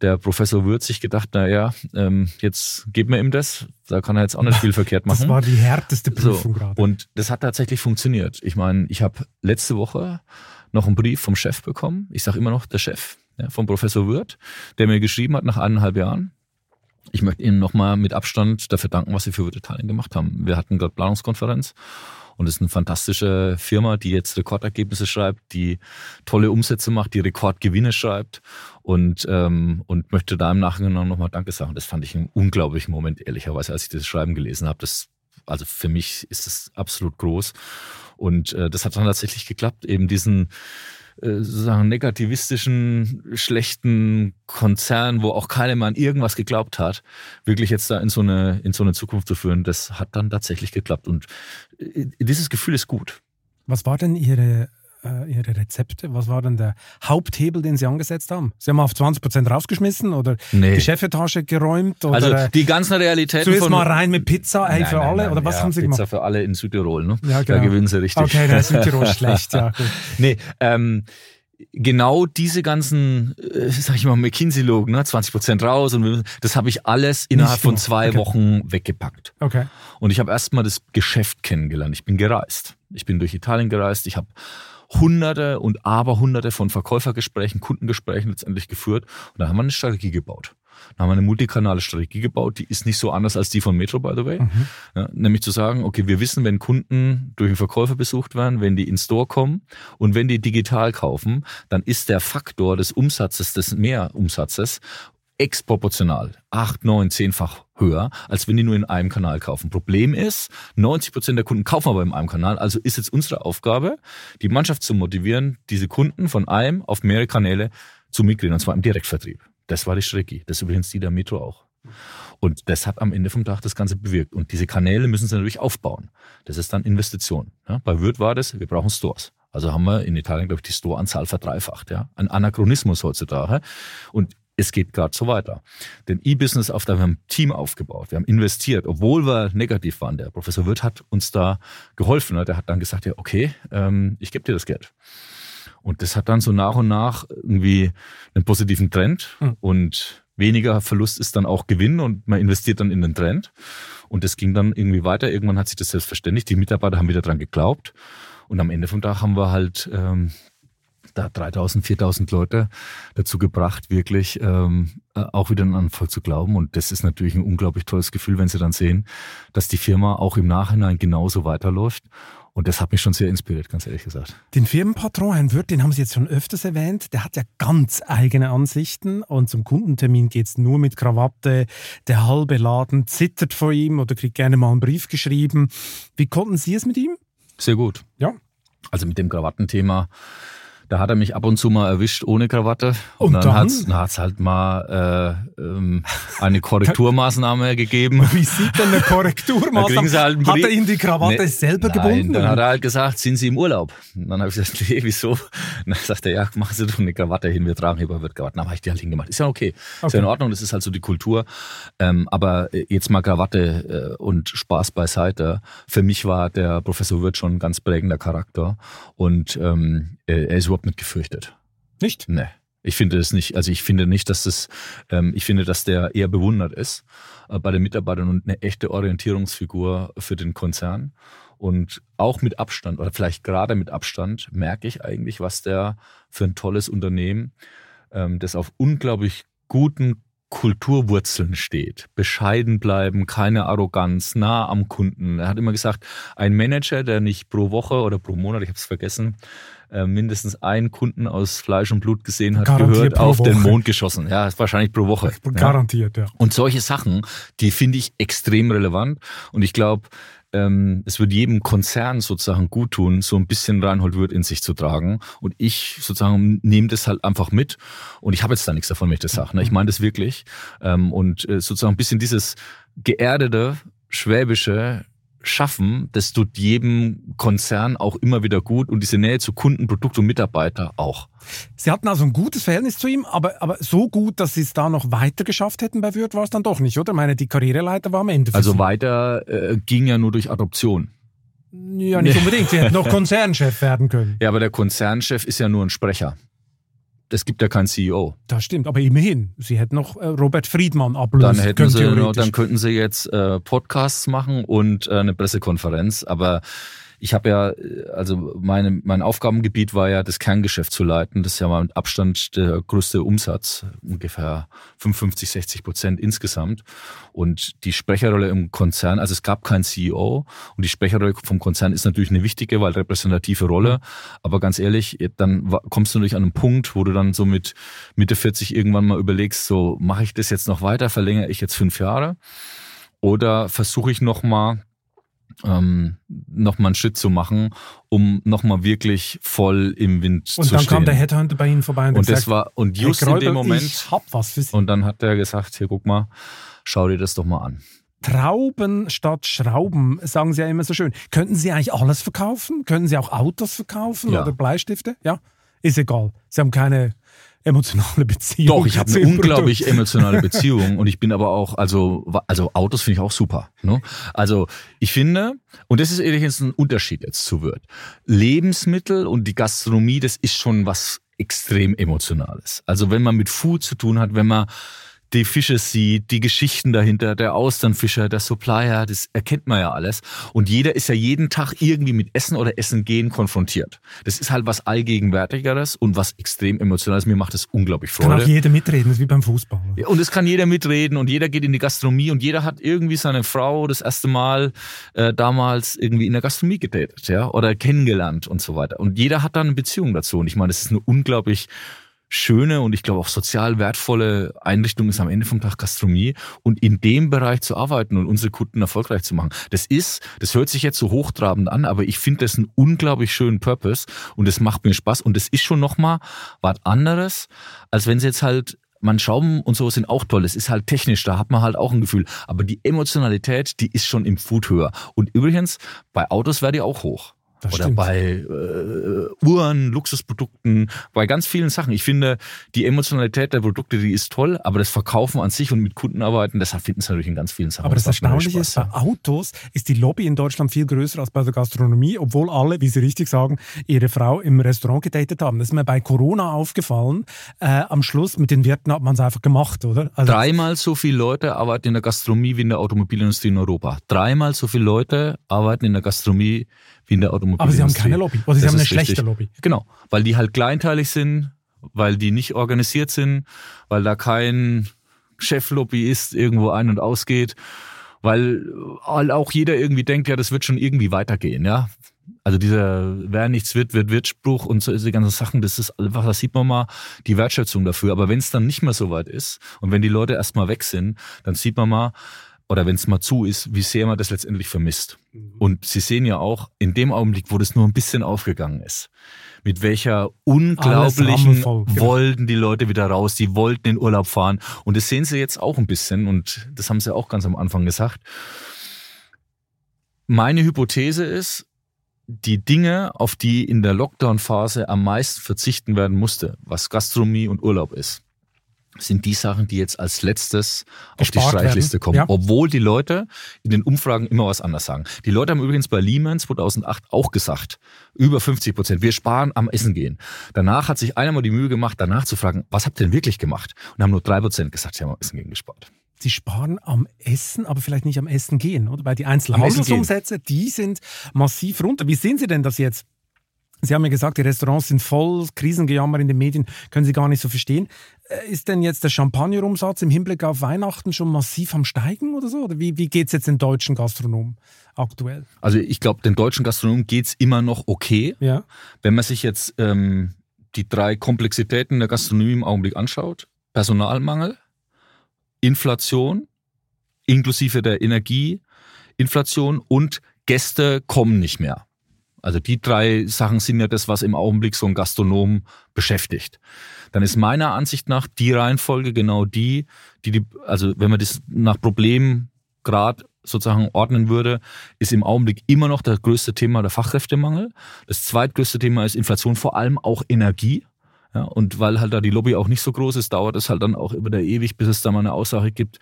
der Professor Würth sich gedacht, naja, ähm, jetzt geben wir ihm das. Da kann er jetzt auch nicht viel verkehrt machen. Das war die härteste Prüfung So, gerade. und das hat tatsächlich funktioniert. Ich meine, ich habe letzte Woche noch einen Brief vom Chef bekommen. Ich sage immer noch der Chef ja, vom Professor Wirth, der mir geschrieben hat nach eineinhalb Jahren. Ich möchte Ihnen nochmal mit Abstand dafür danken, was Sie für Italien gemacht haben. Wir hatten gerade Planungskonferenz und es ist eine fantastische Firma, die jetzt Rekordergebnisse schreibt, die tolle Umsätze macht, die Rekordgewinne schreibt und, ähm, und möchte da im Nachhinein nochmal Danke sagen. Das fand ich einen unglaublichen Moment, ehrlicherweise, als ich das Schreiben gelesen habe. Das, also für mich ist es absolut groß. Und äh, das hat dann tatsächlich geklappt, eben diesen sozusagen negativistischen, schlechten Konzern, wo auch keiner an irgendwas geglaubt hat, wirklich jetzt da in so eine, in so eine Zukunft zu führen, das hat dann tatsächlich geklappt. Und äh, dieses Gefühl ist gut. Was war denn Ihre, äh, Ihre Rezepte? Was war denn der Haupthebel, den Sie angesetzt haben? Sie haben auf 20% rausgeschmissen oder Nee. die Chefetage geräumt? Oder Also die ganzen Realitäten zuerst von mal rein mit Pizza ey, Nein, für nein, alle? nein, oder was ja, haben Sie Pizza gemacht? für alle in Südtirol, ne? Ja, Da genau. gewinnen sie richtig. Okay, da ist Südtirol schlecht, ja. Gut. Nee, ähm, genau diese ganzen, äh, sag ich mal, McKinsey-Logen, ne, 20% raus und das habe ich alles innerhalb von zwei okay. Wochen weggepackt. Okay. Und ich habe erstmal das Geschäft kennengelernt. Ich bin gereist. Ich bin durch Italien gereist. Ich habe hunderte und aberhunderte von Verkäufergesprächen, Kundengesprächen letztendlich geführt. Und da haben wir eine Strategie gebaut. Da haben wir eine multikanale Strategie gebaut, die ist nicht so anders als die von Metro, by the way. Ja, nämlich zu sagen, okay, wir wissen, wenn Kunden durch einen Verkäufer besucht werden, wenn die in Store kommen und wenn die digital kaufen, dann ist der Faktor des Umsatzes, des Mehrumsatzes exproportional, acht, neun, zehnfach höher, als wenn die nur in einem Kanal kaufen. Problem ist, 90 Prozent der Kunden kaufen aber in einem Kanal, also ist jetzt unsere Aufgabe, die Mannschaft zu motivieren, diese Kunden von einem auf mehrere Kanäle zu migrieren, und zwar im Direktvertrieb. Das war die Strategie. Das ist übrigens die der Metro auch. Und das hat am Ende vom Tag das Ganze bewirkt. Und diese Kanäle müssen sie natürlich aufbauen. Das ist dann Investition. Ja, bei Wirt war das, wir brauchen Stores. Also haben wir in Italien, glaube ich, die Store-Anzahl verdreifacht. Ja? Ein Anachronismus heutzutage. Und es geht gerade so weiter. Den E-Business auf, da wir haben ein Team aufgebaut, wir haben investiert, obwohl wir negativ waren. Der Professor Wirth hat uns da geholfen. Ne? Der hat dann gesagt, ja, okay, ähm, ich gebe dir das Geld. Und das hat dann so nach und nach irgendwie einen positiven Trend Mhm. und weniger Verlust ist dann auch Gewinn und man investiert dann in den Trend. Und das ging dann irgendwie weiter. Irgendwann hat sich das selbstverständlich. Die Mitarbeiter haben wieder dran geglaubt. Und am Ende vom Tag haben wir halt ähm, da 3000, 4000 Leute dazu gebracht, wirklich ähm, äh, auch wieder an den Erfolg zu glauben. Und das ist natürlich ein unglaublich tolles Gefühl, wenn sie dann sehen, dass die Firma auch im Nachhinein genauso weiterläuft. Und das hat mich schon sehr inspiriert, ganz ehrlich gesagt. Den Firmenpatron, Herrn Wirth, den haben Sie jetzt schon öfters erwähnt. Der hat ja ganz eigene Ansichten und zum Kundentermin geht's nur mit Krawatte. Der halbe Laden zittert vor ihm oder kriegt gerne mal einen Brief geschrieben. Wie konnten Sie es mit ihm? Sehr gut. Ja. Also mit dem Krawattenthema, Da hat er mich ab und zu mal erwischt ohne Krawatte. Und, Und dann, dann? hat's hat's halt mal äh, ähm, eine Korrekturmaßnahme gegeben. Wie sieht denn eine Da Korrekturmaßnahme? sie halt Hat er. Ihnen die Krawatte Nee, selber Nein, gebunden? Dann hat er halt gesagt, sind Sie im Urlaub? Und dann habe ich gesagt, nee, wieso? Und dann sagt er, ja, machen Sie doch eine Krawatte hin, wir tragen hier wird Krawatten. Dann habe ich die halt hingemacht. Ist ja okay. Ist Okay. ja in Ordnung, das ist halt so die Kultur. Ähm, aber äh, jetzt mal Krawatte äh, und Spaß beiseite. Für mich war der Professor Wirth schon ein ganz prägender Charakter und ähm, äh, er ist überhaupt nicht gefürchtet. Nicht? Nee. Ich finde das nicht, also ich finde nicht, dass das, ähm, ich finde, dass der eher bewundert ist äh, bei den Mitarbeitern und eine echte Orientierungsfigur für den Konzern. Und auch mit Abstand oder vielleicht gerade mit Abstand merke ich eigentlich, was der für ein tolles Unternehmen, ähm, das auf unglaublich guten Kulturwurzeln steht. Bescheiden bleiben, keine Arroganz, nah am Kunden. Er hat immer gesagt, ein Manager, der nicht pro Woche oder pro Monat, ich habe es vergessen, äh, mindestens einen Kunden aus Fleisch und Blut gesehen hat, Garantiert gehört auf den Woche. Mond geschossen. Ja, wahrscheinlich pro Woche. Ja. Garantiert, ja. Und solche Sachen, die finde ich extrem relevant. Und ich glaube, ähm, es wird jedem Konzern sozusagen gut tun, so ein bisschen Reinhold Wirth in sich zu tragen. Und ich sozusagen nehme das halt einfach mit. Und ich habe jetzt da nichts davon, wenn ich das sage. Ne? Ich meine das wirklich. Ähm, und äh, sozusagen ein bisschen dieses geerdete, schwäbische schaffen, das tut jedem Konzern auch immer wieder gut und diese Nähe zu Kunden, Produkt und Mitarbeiter auch. Sie hatten also ein gutes Verhältnis zu ihm, aber, aber so gut, dass Sie es da noch weiter geschafft hätten bei Würth, war es dann doch nicht, oder? Ich meine, die Karriereleiter war am Ende. Also Sie. weiter äh, ging ja nur durch Adoption. Ja, nicht unbedingt. Sie hätten noch Konzernchef werden können. Ja, aber der Konzernchef ist ja nur ein Sprecher. Es gibt ja keinen CEO. Das stimmt, aber immerhin. Sie hätten noch äh, Robert Friedmann ablösen Dann hätten können, sie, theoretisch. dann könnten sie jetzt äh, Podcasts machen und äh, eine Pressekonferenz. Aber ich habe ja, äh, also meine, mein Aufgabengebiet war ja, das Kerngeschäft zu leiten. Das ist ja mal mit Abstand der größte Umsatz, ungefähr 55, 60 Prozent insgesamt. Und die Sprecherrolle im Konzern, also es gab keinen CEO und die Sprecherrolle vom Konzern ist natürlich eine wichtige, weil repräsentative Rolle. Aber ganz ehrlich, dann kommst du natürlich an einen Punkt, wo du dann so mit Mitte 40 irgendwann mal überlegst, so mache ich das jetzt noch weiter, verlängere ich jetzt fünf Jahre oder versuche ich noch mal ähm, noch mal einen Schritt zu machen, um noch mal wirklich voll im Wind Und zu dann stehen. kam der Headhunter bei Ihnen vorbei und, und das gesagt, war und just in Gräuber, dem Moment Ich hab was für Sie. und dann hat er gesagt, hier guck mal, schau dir das doch mal an. Trauben statt Schrauben, sagen Sie ja immer so schön. Könnten Sie eigentlich alles verkaufen? Können Sie auch Autos verkaufen Ja. oder Bleistifte? Ja, ist egal. Sie haben keine emotionale Beziehung. Doch, ich habe eine unglaublich Produkt. emotionale Beziehung und ich bin aber auch, also, also Autos finde ich auch super. Ne? Also ich finde, und das ist ehrlich jetzt ein Unterschied jetzt zu Wirt. Lebensmittel und die Gastronomie, das ist schon was extrem Emotionales. Also wenn man mit Food zu tun hat, wenn man die Fische sieht, die Geschichten dahinter, der Austernfischer, der Supplier, das erkennt man ja alles. Und jeder ist ja jeden Tag irgendwie mit Essen oder Essen gehen konfrontiert. Das ist halt was Allgegenwärtigeres und was extrem Emotionales. Mir macht das unglaublich Kann Freude. auch jeder mitreden, das ist wie beim Fußball. Ja, Und es kann jeder mitreden und jeder geht in die Gastronomie und jeder hat irgendwie seine Frau das erste Mal äh, damals irgendwie in der Gastronomie gedatet, ja, oder kennengelernt und so weiter. Und jeder hat da eine Beziehung dazu. Und ich meine, das ist eine unglaublich schöne und ich glaube auch sozial wertvolle Einrichtung ist am Ende vom Tag Gastronomie und in dem Bereich zu arbeiten und unsere Kunden erfolgreich zu machen. Das ist, das hört sich jetzt so hochtrabend an, aber ich finde das einen unglaublich schönen Purpose und das macht mir Spaß und das ist schon nochmal was anderes, als wenn sie jetzt halt man Schrauben und so sind auch toll. Es ist halt technisch, da hat man halt auch ein Gefühl. Aber die Emotionalität, die ist schon im Food höher. Und übrigens, bei Autos wäre die auch hoch. Das Oder stimmt. bei äh, Uhren, Luxusprodukten, bei ganz vielen Sachen. Ich finde, die Emotionalität der Produkte, die ist toll, aber das Verkaufen an sich und mit Kunden arbeiten, deshalb finden es natürlich in ganz vielen Sachen. Aber das mir Erstaunliche ist, bei Autos ist die Lobby in Deutschland viel größer als bei der Gastronomie, obwohl alle, wie Sie richtig sagen, ihre Frau im Restaurant gedatet haben. Das ist mir bei Corona aufgefallen. Äh, am Schluss mit den Wirten hat man es einfach gemacht, oder? Also, Dreimal so viele Leute arbeiten in der Gastronomie wie in der Automobilindustrie in Europa. Dreimal so viele Leute arbeiten in der Gastronomie wie in der aber Automobilindustrie. Sie haben keine Lobby. Oder Sie Das haben eine schlechte richtig. Lobby. Genau, weil die halt kleinteilig sind, weil die nicht organisiert sind, weil da kein Cheflobbyist irgendwo ein- und ausgeht, weil auch jeder irgendwie denkt, ja, das wird schon irgendwie weitergehen, ja. Also dieser, wer nichts wird, wird Wirtspruch und so diese ganzen Sachen, das ist einfach, da sieht man mal die Wertschätzung dafür. Aber wenn es dann nicht mehr so weit ist und wenn die Leute erstmal weg sind, dann sieht man mal, oder wenn es mal zu ist, wie sehr man das letztendlich vermisst. Und Sie sehen ja auch in dem Augenblick, wo das nur ein bisschen aufgegangen ist, mit welcher unglaublichen genau. wollten die Leute wieder raus, die wollten in Urlaub fahren. Und das sehen Sie jetzt auch ein bisschen und das haben Sie auch ganz am Anfang gesagt. Meine Hypothese ist, die Dinge, auf die in der Lockdown-Phase am meisten verzichten werden musste, was Gastronomie und Urlaub ist, sind die Sachen, die jetzt als letztes auf die Gespart Streichliste kommen. Ja. Obwohl die Leute in den Umfragen immer was anderes sagen. Die Leute haben übrigens bei Lehman 2008 auch gesagt, über 50 Prozent, wir sparen am Essen gehen. Danach hat sich einer mal die Mühe gemacht, danach zu fragen, was habt ihr denn wirklich gemacht? Und haben nur drei Prozent gesagt, sie haben am Essen gehen gespart. Sie sparen am Essen, aber vielleicht nicht am Essen gehen, oder? Weil die. Einzelhandelsumsätze, die sind massiv runter. Wie sehen Sie denn das jetzt? Sie haben ja gesagt, die Restaurants sind voll, Krisengejammer in den Medien können Sie gar nicht so verstehen. Äh, Ist denn jetzt der Champagnerumsatz im Hinblick auf Weihnachten schon massiv am Steigen oder so? Oder wie, wie geht es jetzt den deutschen Gastronomen aktuell? Also ich glaube, den deutschen Gastronomen geht's immer noch okay. Ja. Wenn man sich jetzt ähm, die drei Komplexitäten der Gastronomie im Augenblick anschaut, Personalmangel, Inflation, inklusive der Energieinflation und Gäste kommen nicht mehr. Also die drei Sachen sind ja das, was im Augenblick so ein Gastronom beschäftigt. Dann ist meiner Ansicht nach die Reihenfolge genau die, die, die also wenn man das nach Problemgrad sozusagen ordnen würde, ist im Augenblick immer noch das größte Thema der Fachkräftemangel. Das zweitgrößte Thema ist Inflation, vor allem auch Energie. Ja, und weil halt da die Lobby auch nicht so groß ist, dauert es halt dann auch immer der ewig, bis es da mal eine Aussage gibt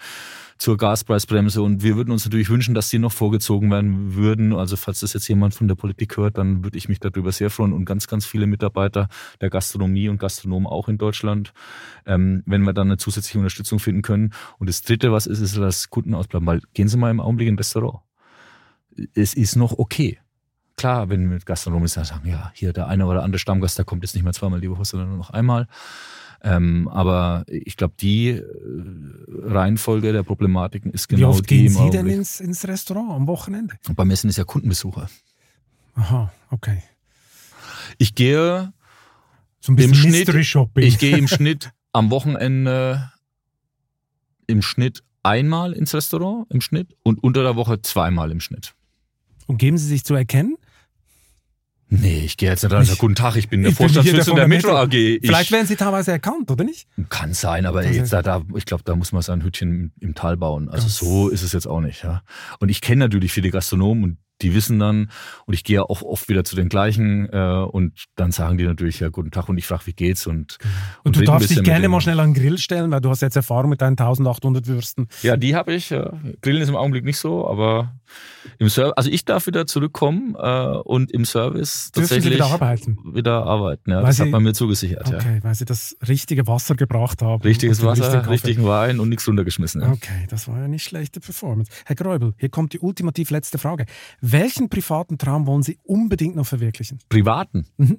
zur Gaspreisbremse. Und wir würden uns natürlich wünschen, dass die noch vorgezogen werden würden. Also falls das jetzt jemand von der Politik hört, dann würde ich mich darüber sehr freuen und ganz, ganz viele Mitarbeiter der Gastronomie und Gastronomen auch in Deutschland, ähm, wenn wir dann eine zusätzliche Unterstützung finden können. Und das Dritte, was ist, ist, dass Kunden ausbleiben. Weil gehen Sie mal im Augenblick in ein Restaurant. Es ist noch okay. Klar, wenn mit Gastronomen sagen, ja, hier der eine oder andere Stammgast, der kommt jetzt nicht mehr zweimal die Woche, sondern nur noch einmal. Ähm, aber ich glaube, die äh, Reihenfolge der Problematiken ist Wie genau oft die gehen im Sie denn ins, ins Restaurant am Wochenende? Und beim Essen ist ja Kundenbesucher. Aha, okay. Ich gehe, So ein Im bisschen Schnitt- Mystery Shopping. ich gehe im Schnitt am Wochenende im Schnitt einmal ins Restaurant im Schnitt und unter der Woche zweimal im Schnitt. Und geben Sie sich zu erkennen? Nee, ich gehe jetzt nicht rein sage, guten Tag, ich bin der Ich Vorstandsvorsitzende der von Metro AG. Ich, Vielleicht werden Sie teilweise erkannt, oder nicht? Kann sein, aber Das jetzt da, da, ich glaube, da muss man sein Hütchen im, im Tal bauen. Also Das- so ist es jetzt auch nicht. Ja. Und ich kenne natürlich viele Gastronomen und die wissen dann, und ich gehe auch oft wieder zu den gleichen äh, und dann sagen die natürlich, ja, guten Tag und ich frage, wie geht's und, Und du rede ein darfst dich gerne mal schnell an den Grill stellen, weil du hast jetzt Erfahrung mit deinen 1800 Würsten. Ja, die habe ich. Ja. Grillen ist im Augenblick nicht so, aber im Service, also ich darf wieder zurückkommen äh, und im Service Dürfen tatsächlich wieder arbeiten? wieder arbeiten. Ja. Weil Das Sie- hat man mir zugesichert. Ja. Okay, weil sie das richtige Wasser gebracht haben. Richtiges und Wasser, richtigen richtigen Wein und nichts runtergeschmissen. Ja. Okay, das war ja nicht schlechte Performance. Herr Gräubel, hier kommt die ultimativ letzte Frage. Welchen privaten Traum wollen Sie unbedingt noch verwirklichen? Privaten. Mhm.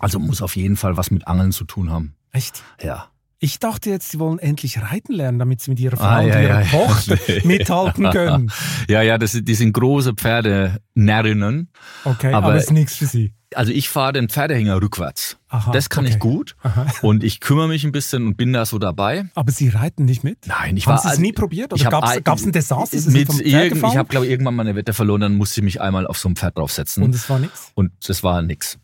Also muss auf jeden Fall was mit Angeln zu tun haben. Echt? Ja. Ich dachte jetzt, Sie wollen endlich reiten lernen, damit Sie mit Ihrer Frau Ah, und ja, Ihrer ja. Tochter mithalten können. Ja, ja, das, die sind große Pferdenärrinnen. Okay, Aber- aber, ist nichts für Sie. Also ich fahre den Pferdehänger rückwärts. Aha, das kann okay. ich gut. Aha. Und ich kümmere mich ein bisschen und bin da so dabei. Aber Sie reiten nicht mit? Nein, ich Haben war Sie es nie probiert? ich Oder gab es ein Desaster? Mit irgend, ich habe, glaube ich, irgendwann mal eine Wette verloren, dann musste ich mich einmal auf so ein Pferd draufsetzen. Und Und, es war nichts? das war nix.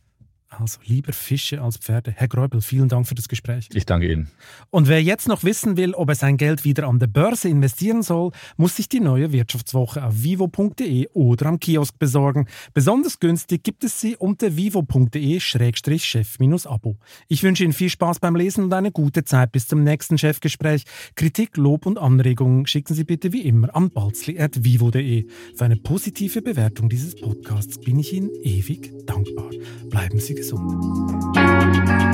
Also lieber Fische als Pferde. Herr Gräubel, vielen Dank für das Gespräch. Ich danke Ihnen. Und wer jetzt noch wissen will, ob er sein Geld wieder an der Börse investieren soll, muss sich die neue Wirtschaftswoche auf vivo.de oder am Kiosk besorgen. Besonders günstig gibt es sie unter vivo.de-chef-abo. Ich wünsche Ihnen viel Spaß beim Lesen und eine gute Zeit bis zum nächsten Chefgespräch. Kritik, Lob und Anregungen schicken Sie bitte wie immer an balzli.vivo.de. Für eine positive Bewertung dieses Podcasts bin ich Ihnen ewig dankbar. Bleiben Sie gesund. gesund. Musik